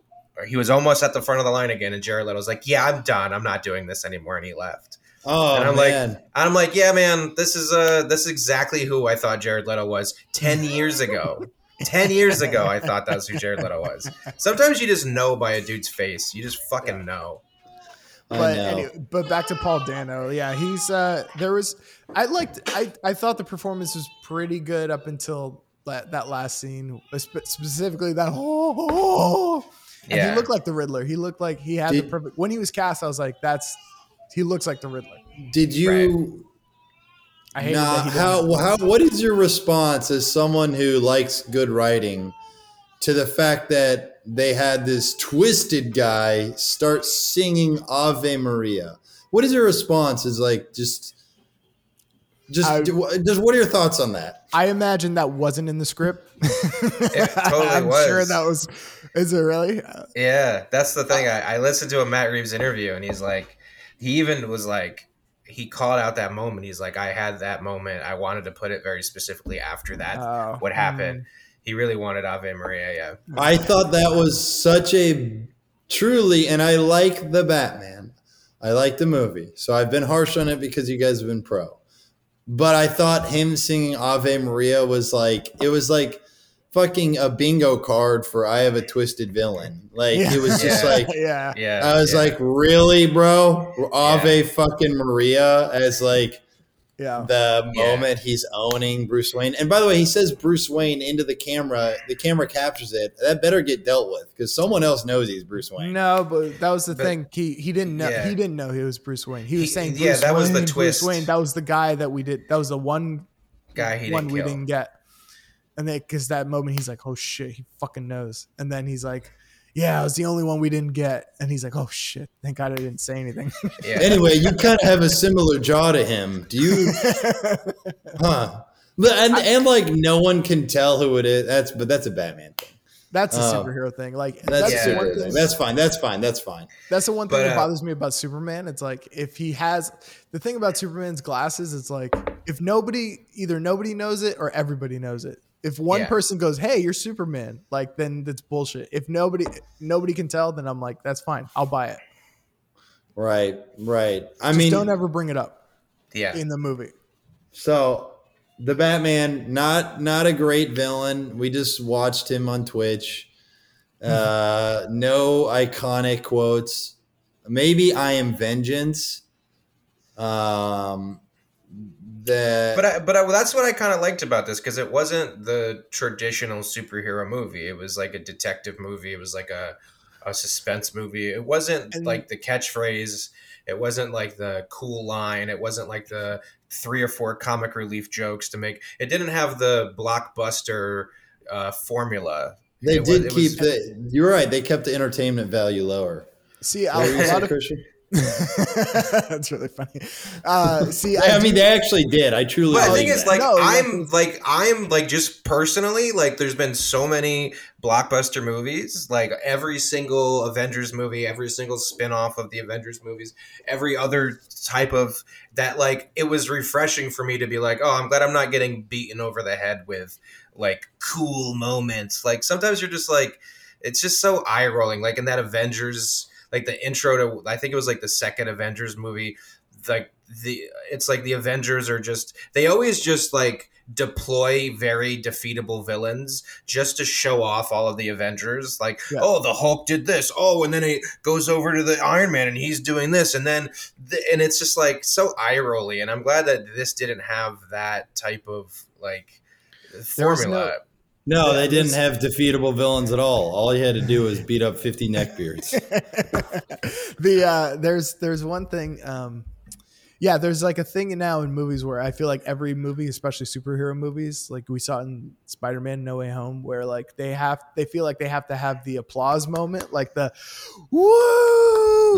he was almost at the front of the line again and jared leto was like yeah i'm done i'm not doing this anymore and he left Oh And I'm like- man, and I'm like, yeah, man, this is uh this is exactly who I thought Jared Leto was 10 years ago. 10 years ago I thought that's who Jared Leto was. Sometimes you just know by a dude's face. You just fucking know. But anyway, but back to Paul Dano. Yeah, he's uh there was I liked I I thought the performance was pretty good up until that, that last scene, specifically that oh, and Yeah. he looked like the Riddler. He looked like he had the perfect when he was cast. I was like, that's he looks like the Riddler. Did you? I hated Nah, how how what is your response as someone who likes good writing to the fact that they had this twisted guy start singing Ave Maria? what is your response? Is like just just I- just what are your thoughts on that? I imagine that wasn't in the script. It totally I'm was. sure that was. Is it really? Yeah, that's the thing. I, I listened to a Matt Reeves interview, and he's like, he even was like, he called out that moment. He's like, I had that moment. I wanted to put it very specifically after that. oh, what happened? mm. He really wanted Ave Maria. Yeah, I thought that was such a truly, and I like the Batman. I like the movie, so I've been harsh on it because you guys have been pro. But I thought him singing Ave Maria was like it was like fucking a bingo card for I have a twisted villain. Like Yeah. it was just Yeah. like yeah. yeah. I was yeah. like, really, bro? Ave fucking Maria as like Yeah. the Yeah. moment he's owning Bruce Wayne. And by the way, he says Bruce Wayne into the camera. The camera captures it. That better get dealt with because someone else knows he's Bruce Wayne. No, but that was the But- thing. He he didn't know. Yeah. He didn't know he was Bruce Wayne. He was He- saying, Bruce yeah, that was the Wayne, Bruce twist. Wayne. That was the guy that we did. That was the one guy he one didn't we kill. didn't get. And then, because that moment, he's like, "Oh shit, he fucking knows." And then he's like, "Yeah, it was the only one we didn't get." And he's like, "Oh shit, thank God I didn't say anything." Yeah. Anyway, you kind of have a similar jaw to him. Do you? Huh? But- And, and like no one can tell who it is. That's but that's a Batman thing. that's a Oh. superhero thing. Like That's that's, Yeah. one thing. thing. That's fine. That's fine. That's fine. That's the one thing But, that uh, bothers me about Superman. It's like if he has the thing about Superman's glasses, it's like if nobody either nobody knows it or everybody knows it. If one Yeah. person goes, "Hey, you're Superman," like then that's bullshit. If nobody nobody can tell, then I'm like, that's fine. I'll buy it. Right. Right. I Just mean, don't ever bring it up yeah. in the movie. So the Batman, not not a great villain. We just watched him on Twitch. Uh, no iconic quotes. Maybe I am vengeance. Um, the But I, but I, well, that's what I kind of liked about this because it wasn't the traditional superhero movie. It was like a detective movie. It was like a a suspense movie. It wasn't And- like the catchphrase. It wasn't like the cool line. It wasn't like the three or four comic relief jokes to make. It didn't have the blockbuster uh, formula. they it did it keep was- the. You're right. They kept the entertainment value lower. See, a, What were you a lot of Christian? that's really funny. Uh, see, I, do- mean, they actually did. I truly. But the believe thing is, like, No, I'm like, I'm like, just personally, like, there's been so many blockbuster movies, like every single Avengers movie, every single spin off of the Avengers movies, every other type of that, like, it was refreshing for me to be like, oh, I'm glad I'm not getting beaten over the head with like cool moments. Like, sometimes you're just like, it's just so eye rolling. Like, in that Avengers, like the intro to, I think it was like the second Avengers movie, like the it's like the Avengers are just they always just like deploy very defeatable villains just to show off all of the Avengers. Like, Yeah. oh, the Hulk did this. Oh, and then he goes over to the Iron Man and he's doing this, and then th- and it's just like so eye rolly. And I'm glad that this didn't have that type of like formula. No, Yeah, they didn't this- have defeatable villains at all. All you had to do was beat up 50 neckbeards. the uh there's there's one thing um yeah there's like a thing now in movies where i feel like every movie especially superhero movies like we saw in spider-man no way home where like they have they feel like they have to have the applause moment like the woo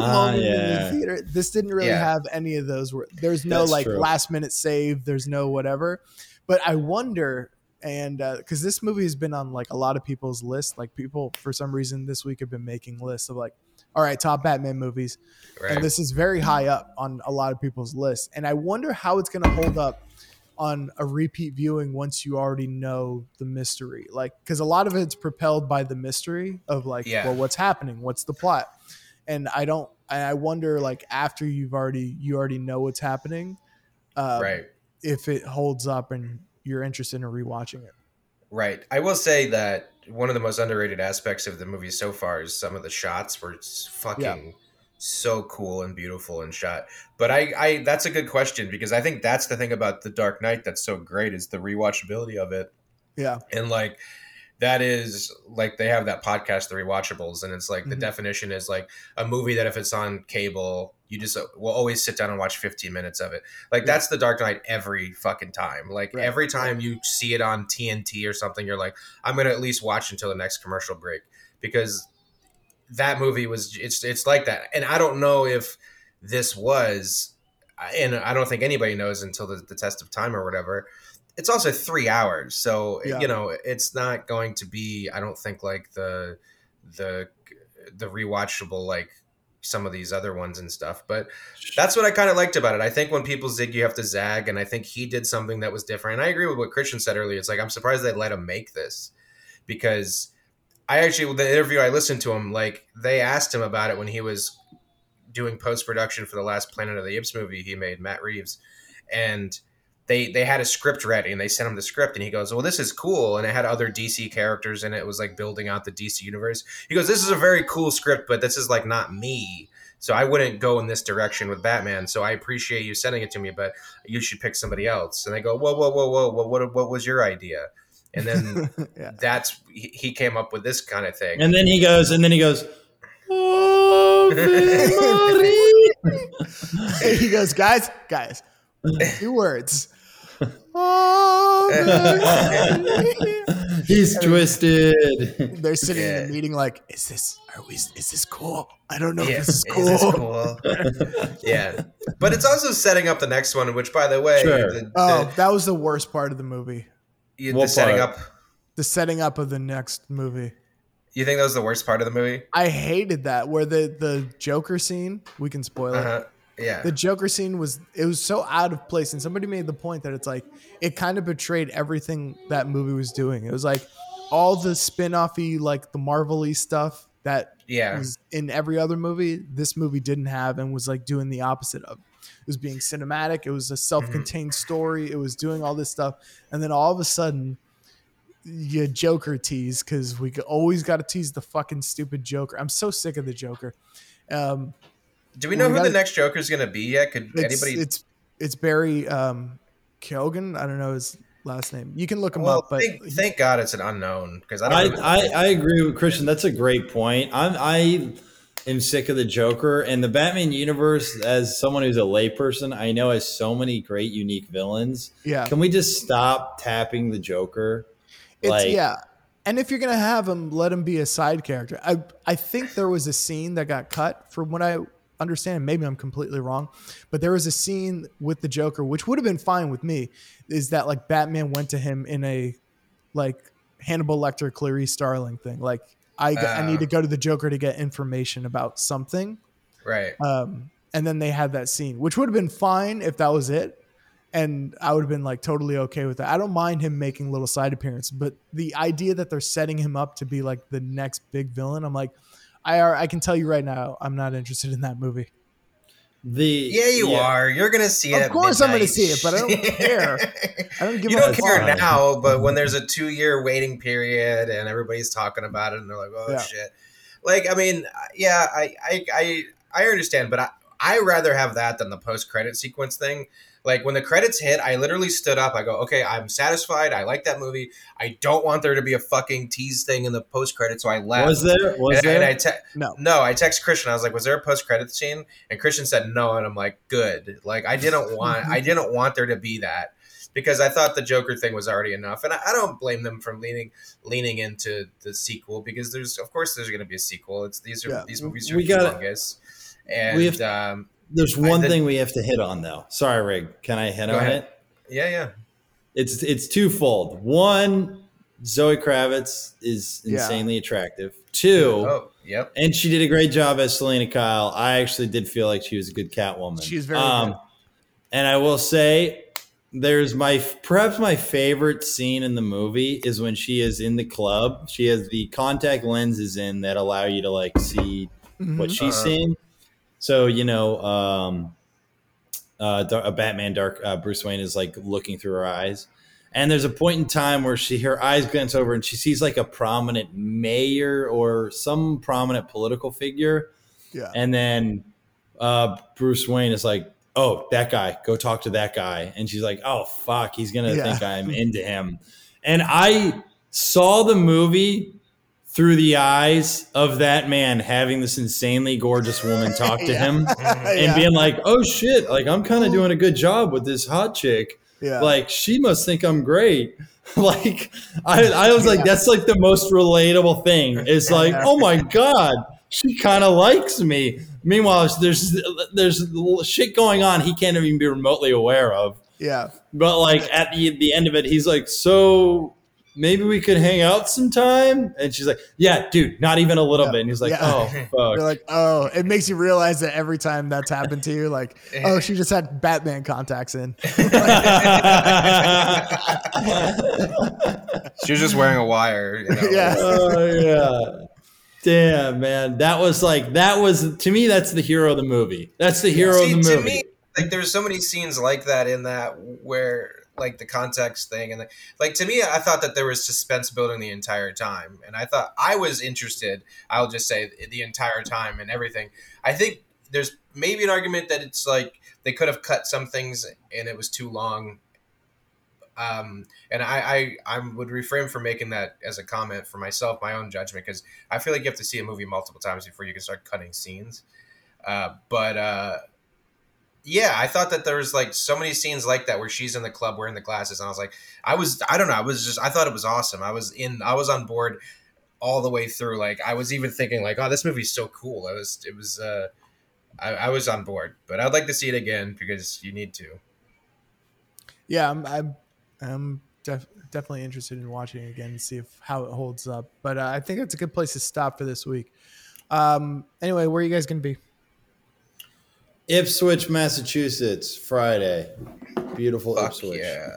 Ah, moment in yeah. the theater this didn't really Yeah. have any of those where there's no That's like true. last minute save there's no whatever but i wonder and because this movie has been on like a lot of people's lists like people for some reason this week have been making lists of like all right top batman movies Right. and this is very high up on a lot of people's lists and i wonder how it's going to hold up on a repeat viewing once you already know the mystery like because a lot of it's propelled by the mystery of like Yeah. well what's happening what's the plot and i don't i wonder like after you've already you already know what's happening uh, right. if it holds up and you're interested in rewatching it Right. I will say that one of the most underrated aspects of the movie so far is some of the shots were fucking so cool and beautiful and shot. But I, I that's a good question because I think that's the thing about the Dark Knight that's so great is the rewatchability of it. yeah And like that is like they have that podcast, the rewatchables, and it's like the Mhm. definition is like a movie that if it's on cable, you just uh, will always sit down and watch 15 minutes of it. Like Yeah. that's the Dark Knight every fucking time. Like Right. every time you see it on TNT or something, you're like, I'm gonna at least watch until the next commercial break because that movie was it's it's like that. And I don't know if this was, and I don't think anybody knows until the, the test of time or whatever. It's also three hours, so Yeah. you know it's not going to be. I don't think like the the the rewatchable like some of these other ones and stuff. But that's what I kind of liked about it. I think when people zig, you have to zag, and I think he did something that was different. And I agree with what Christian said earlier. It's like I'm surprised they let him make this because I actually with the interview I listened to him like they asked him about it when he was doing post production for the last Planet of the Apes movie he made, Matt Reeves, and they they had a script ready and they sent him the script and he goes, "Well, this is cool," and it had other DC characters and it. it was like building out the DC universe. He goes, "This is a very cool script, but this is like not me." So I wouldn't go in this direction with Batman. So I appreciate you sending it to me, but you should pick somebody else. And they go, whoa, whoa, whoa, whoa, whoa what, what was your idea? And then yeah. that's he he came up with this kind of thing. And then he goes, and then he goes, Ave Maria. he goes, guys, guys, two words. Oh, He's twisted. They're sitting in Yeah. the meeting like, is this are we is this cool? I don't know Yeah, if this is is cool. this cool? yeah, but it's also setting up the next one. Which, by the way, Sure. the, Oh, that was the worst part of the movie. you- the setting part? up. The setting up of the next movie. You think that was the worst part of the movie? I hated that where the the Joker scene, we can spoil it. Uh-huh. Yeah, The Joker scene was it was so out of place and somebody made the point that it's like it kind of betrayed everything that movie was doing. It was like all the spin-offy like the Marvel-y stuff that yeah. was in every other movie, this movie didn't have and was like doing the opposite of. It was being cinematic, it was a self-contained story, it was doing all this stuff and then all of a sudden you Joker tease because we always got to tease the fucking stupid Joker. I'm so sick of the Joker. Um, Do we know we who gotta- the next Joker is going to be yet? Could it's, anybody? It's it's Barry um, Keoghan. I don't know his last name. You can look him well, up, but thank, thank God it's an unknown because I don't. I, really- I, I agree with Christian. That's a great point. I'm I am sick of the Joker and the Batman universe. As someone who's a layperson, I know has so many great unique villains. yeah, Can we just stop tapping the Joker? it's like- yeah. And if you're gonna have him, let him be a side character. I I think there was a scene that got cut from what I understand. and Maybe I'm completely wrong, but there was a scene with the Joker, which would have been fine with me. Is that like Batman went to him in a like Hannibal Lecter, Clarice Starling thing? Like I I Ah. need to go to the Joker to get information about something. right. Um, and then they had that scene, which would have been fine if that was it. And I would have been like totally okay with that. I don't mind him making little side appearance, but the idea that they're setting him up to be like the next big villain, I'm like, I are, I can tell you right now, I'm not interested in that movie. The Yeah, you are. You're gonna see it. Of at course I'm gonna see it, but I don't care. I don't give you a don't fuck. care now, but when there's a two year waiting period and everybody's talking about it and they're like, "Oh Yeah. shit!" Like, I mean, yeah, I, I, I, I understand, but I, I rather have that than the post credit sequence thing. Like when the credits hit, I literally stood up. I go, "Okay, I'm satisfied. I like that movie. I don't want there to be a fucking tease thing in the post credit." So I left. was there was and, and I te- No. no, I text Christian. I was like, "Was there a post credit scene?" And Christian said no, and I'm like, "Good." Like I didn't want, I didn't want there to be that because I thought the Joker thing was already enough, and I, I don't blame them for leaning leaning into the sequel because there's, of course, there's going to be a sequel. It's these are Yeah. these movies are We gotta- and we have- um, there's one I- thing we have to hit on though. Sorry, Rig. Can I hit on ahead. it? yeah, yeah, It's it's twofold. One, Zoe Kravitz is Yeah. insanely attractive. Two, oh, yep, and she did a great job as Selina Kyle. I actually did feel like she was a good Catwoman. Um, She's very good. And I will say, there's my perhaps my favorite scene in the movie is when she is in the club. She has the contact lenses in that allow you to like see Mhm. what she's Uh-huh. seeing. So you know, um, uh, a Batman Dark uh, Bruce Wayne is like looking through her eyes, and there's a point in time where she her eyes glance over and she sees like a prominent mayor or some prominent political figure, yeah. and then uh, Bruce Wayne is like, "Oh, that guy, go talk to that guy," and she's like, "Oh fuck, he's gonna Yeah. think I'm into him," and I saw the movie through the eyes of that man having this insanely gorgeous woman talk to Yeah. him and yeah. being like, "Oh shit, like I'm kind of doing a good job with this hot chick. yeah. Like she must think I'm great." like I, I was like, that's like the most relatable thing. It's like, oh my god, she kind of likes me. Meanwhile, there's there's shit going on he can't even be remotely aware of. Yeah. But like at the the end of it, he's like, "So maybe we could hang out sometime?" And she's like, "Yeah, dude, not even a little Yeah. bit." And he's like, Yeah. "Oh, fuck." You're like, oh, it makes you realize that every time that's happened to you, like, oh, she just had Batman contacts in. She was just wearing a wire. You know? Yeah. oh yeah. Damn, man. That was like that was to me that's the hero of the movie. That's the hero See, of the to movie. me, like there's so many scenes like that in that where like the context thing and the, like to me, I thought that there was suspense building the entire time, and I thought I was interested. I'll just say the entire time and everything. I think there's maybe an argument that it's like they could have cut some things and it was too long. Um, and I, I, I would refrain from making that as a comment for myself, my own judgment, because I feel like you have to see a movie multiple times before you can start cutting scenes. Uh, but uh, yeah, I thought that there was like so many scenes like that where she's in the club wearing the glasses, and I was like, I was, I don't know, I was just, I thought it was awesome. I was in, I was on board all the way through. Like, I was even thinking like, oh, this movie's so cool. I was, it was, uh, I, I was on board, but I'd like to see it again because you need to. Yeah, I'm, I'm, I'm def- definitely interested in watching it again and see if how it holds up. But uh, I think that's a good place to stop for this week. Um, anyway, where are you guys going to be? Ipswich, Massachusetts, Friday. Beautiful Fuck Ipswich. yeah.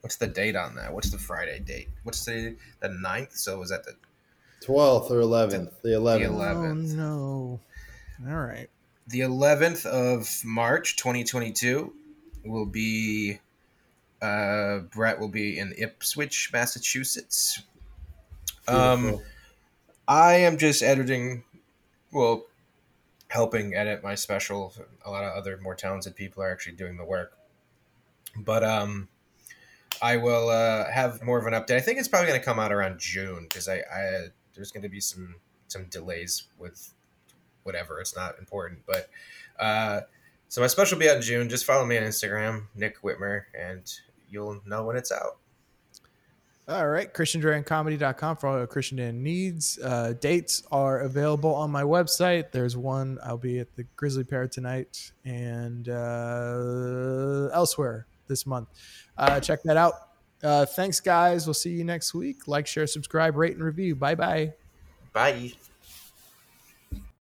What's the date on that? What's the Friday date? What's the the 9th? So was that the 12th or 11th. The 11th. The 11th. Oh no! All right. the 11th of March 2022 will be uh Brett will be in Ipswich, Massachusetts. Um I am just editing well helping edit my special. A lot of other more talented people are actually doing the work. But um I will uh, have more of an update. I think it's probably going to come out around June because I, I there's going to be some some delays with whatever. It's not important, but uh, so my special will be out in June. Just follow me on Instagram, Nick Whitmer, and you'll know when it's out. All right, ChristianDuranComedy.com for all your Christian Duran needs. Uh, dates are available on my website. There's one, I'll be at the Grisly Pear tonight and uh, elsewhere this month. Uh, check that out. Uh, thanks, guys. We'll see you next week. Like, share, subscribe, rate, and review. Bye bye. Bye.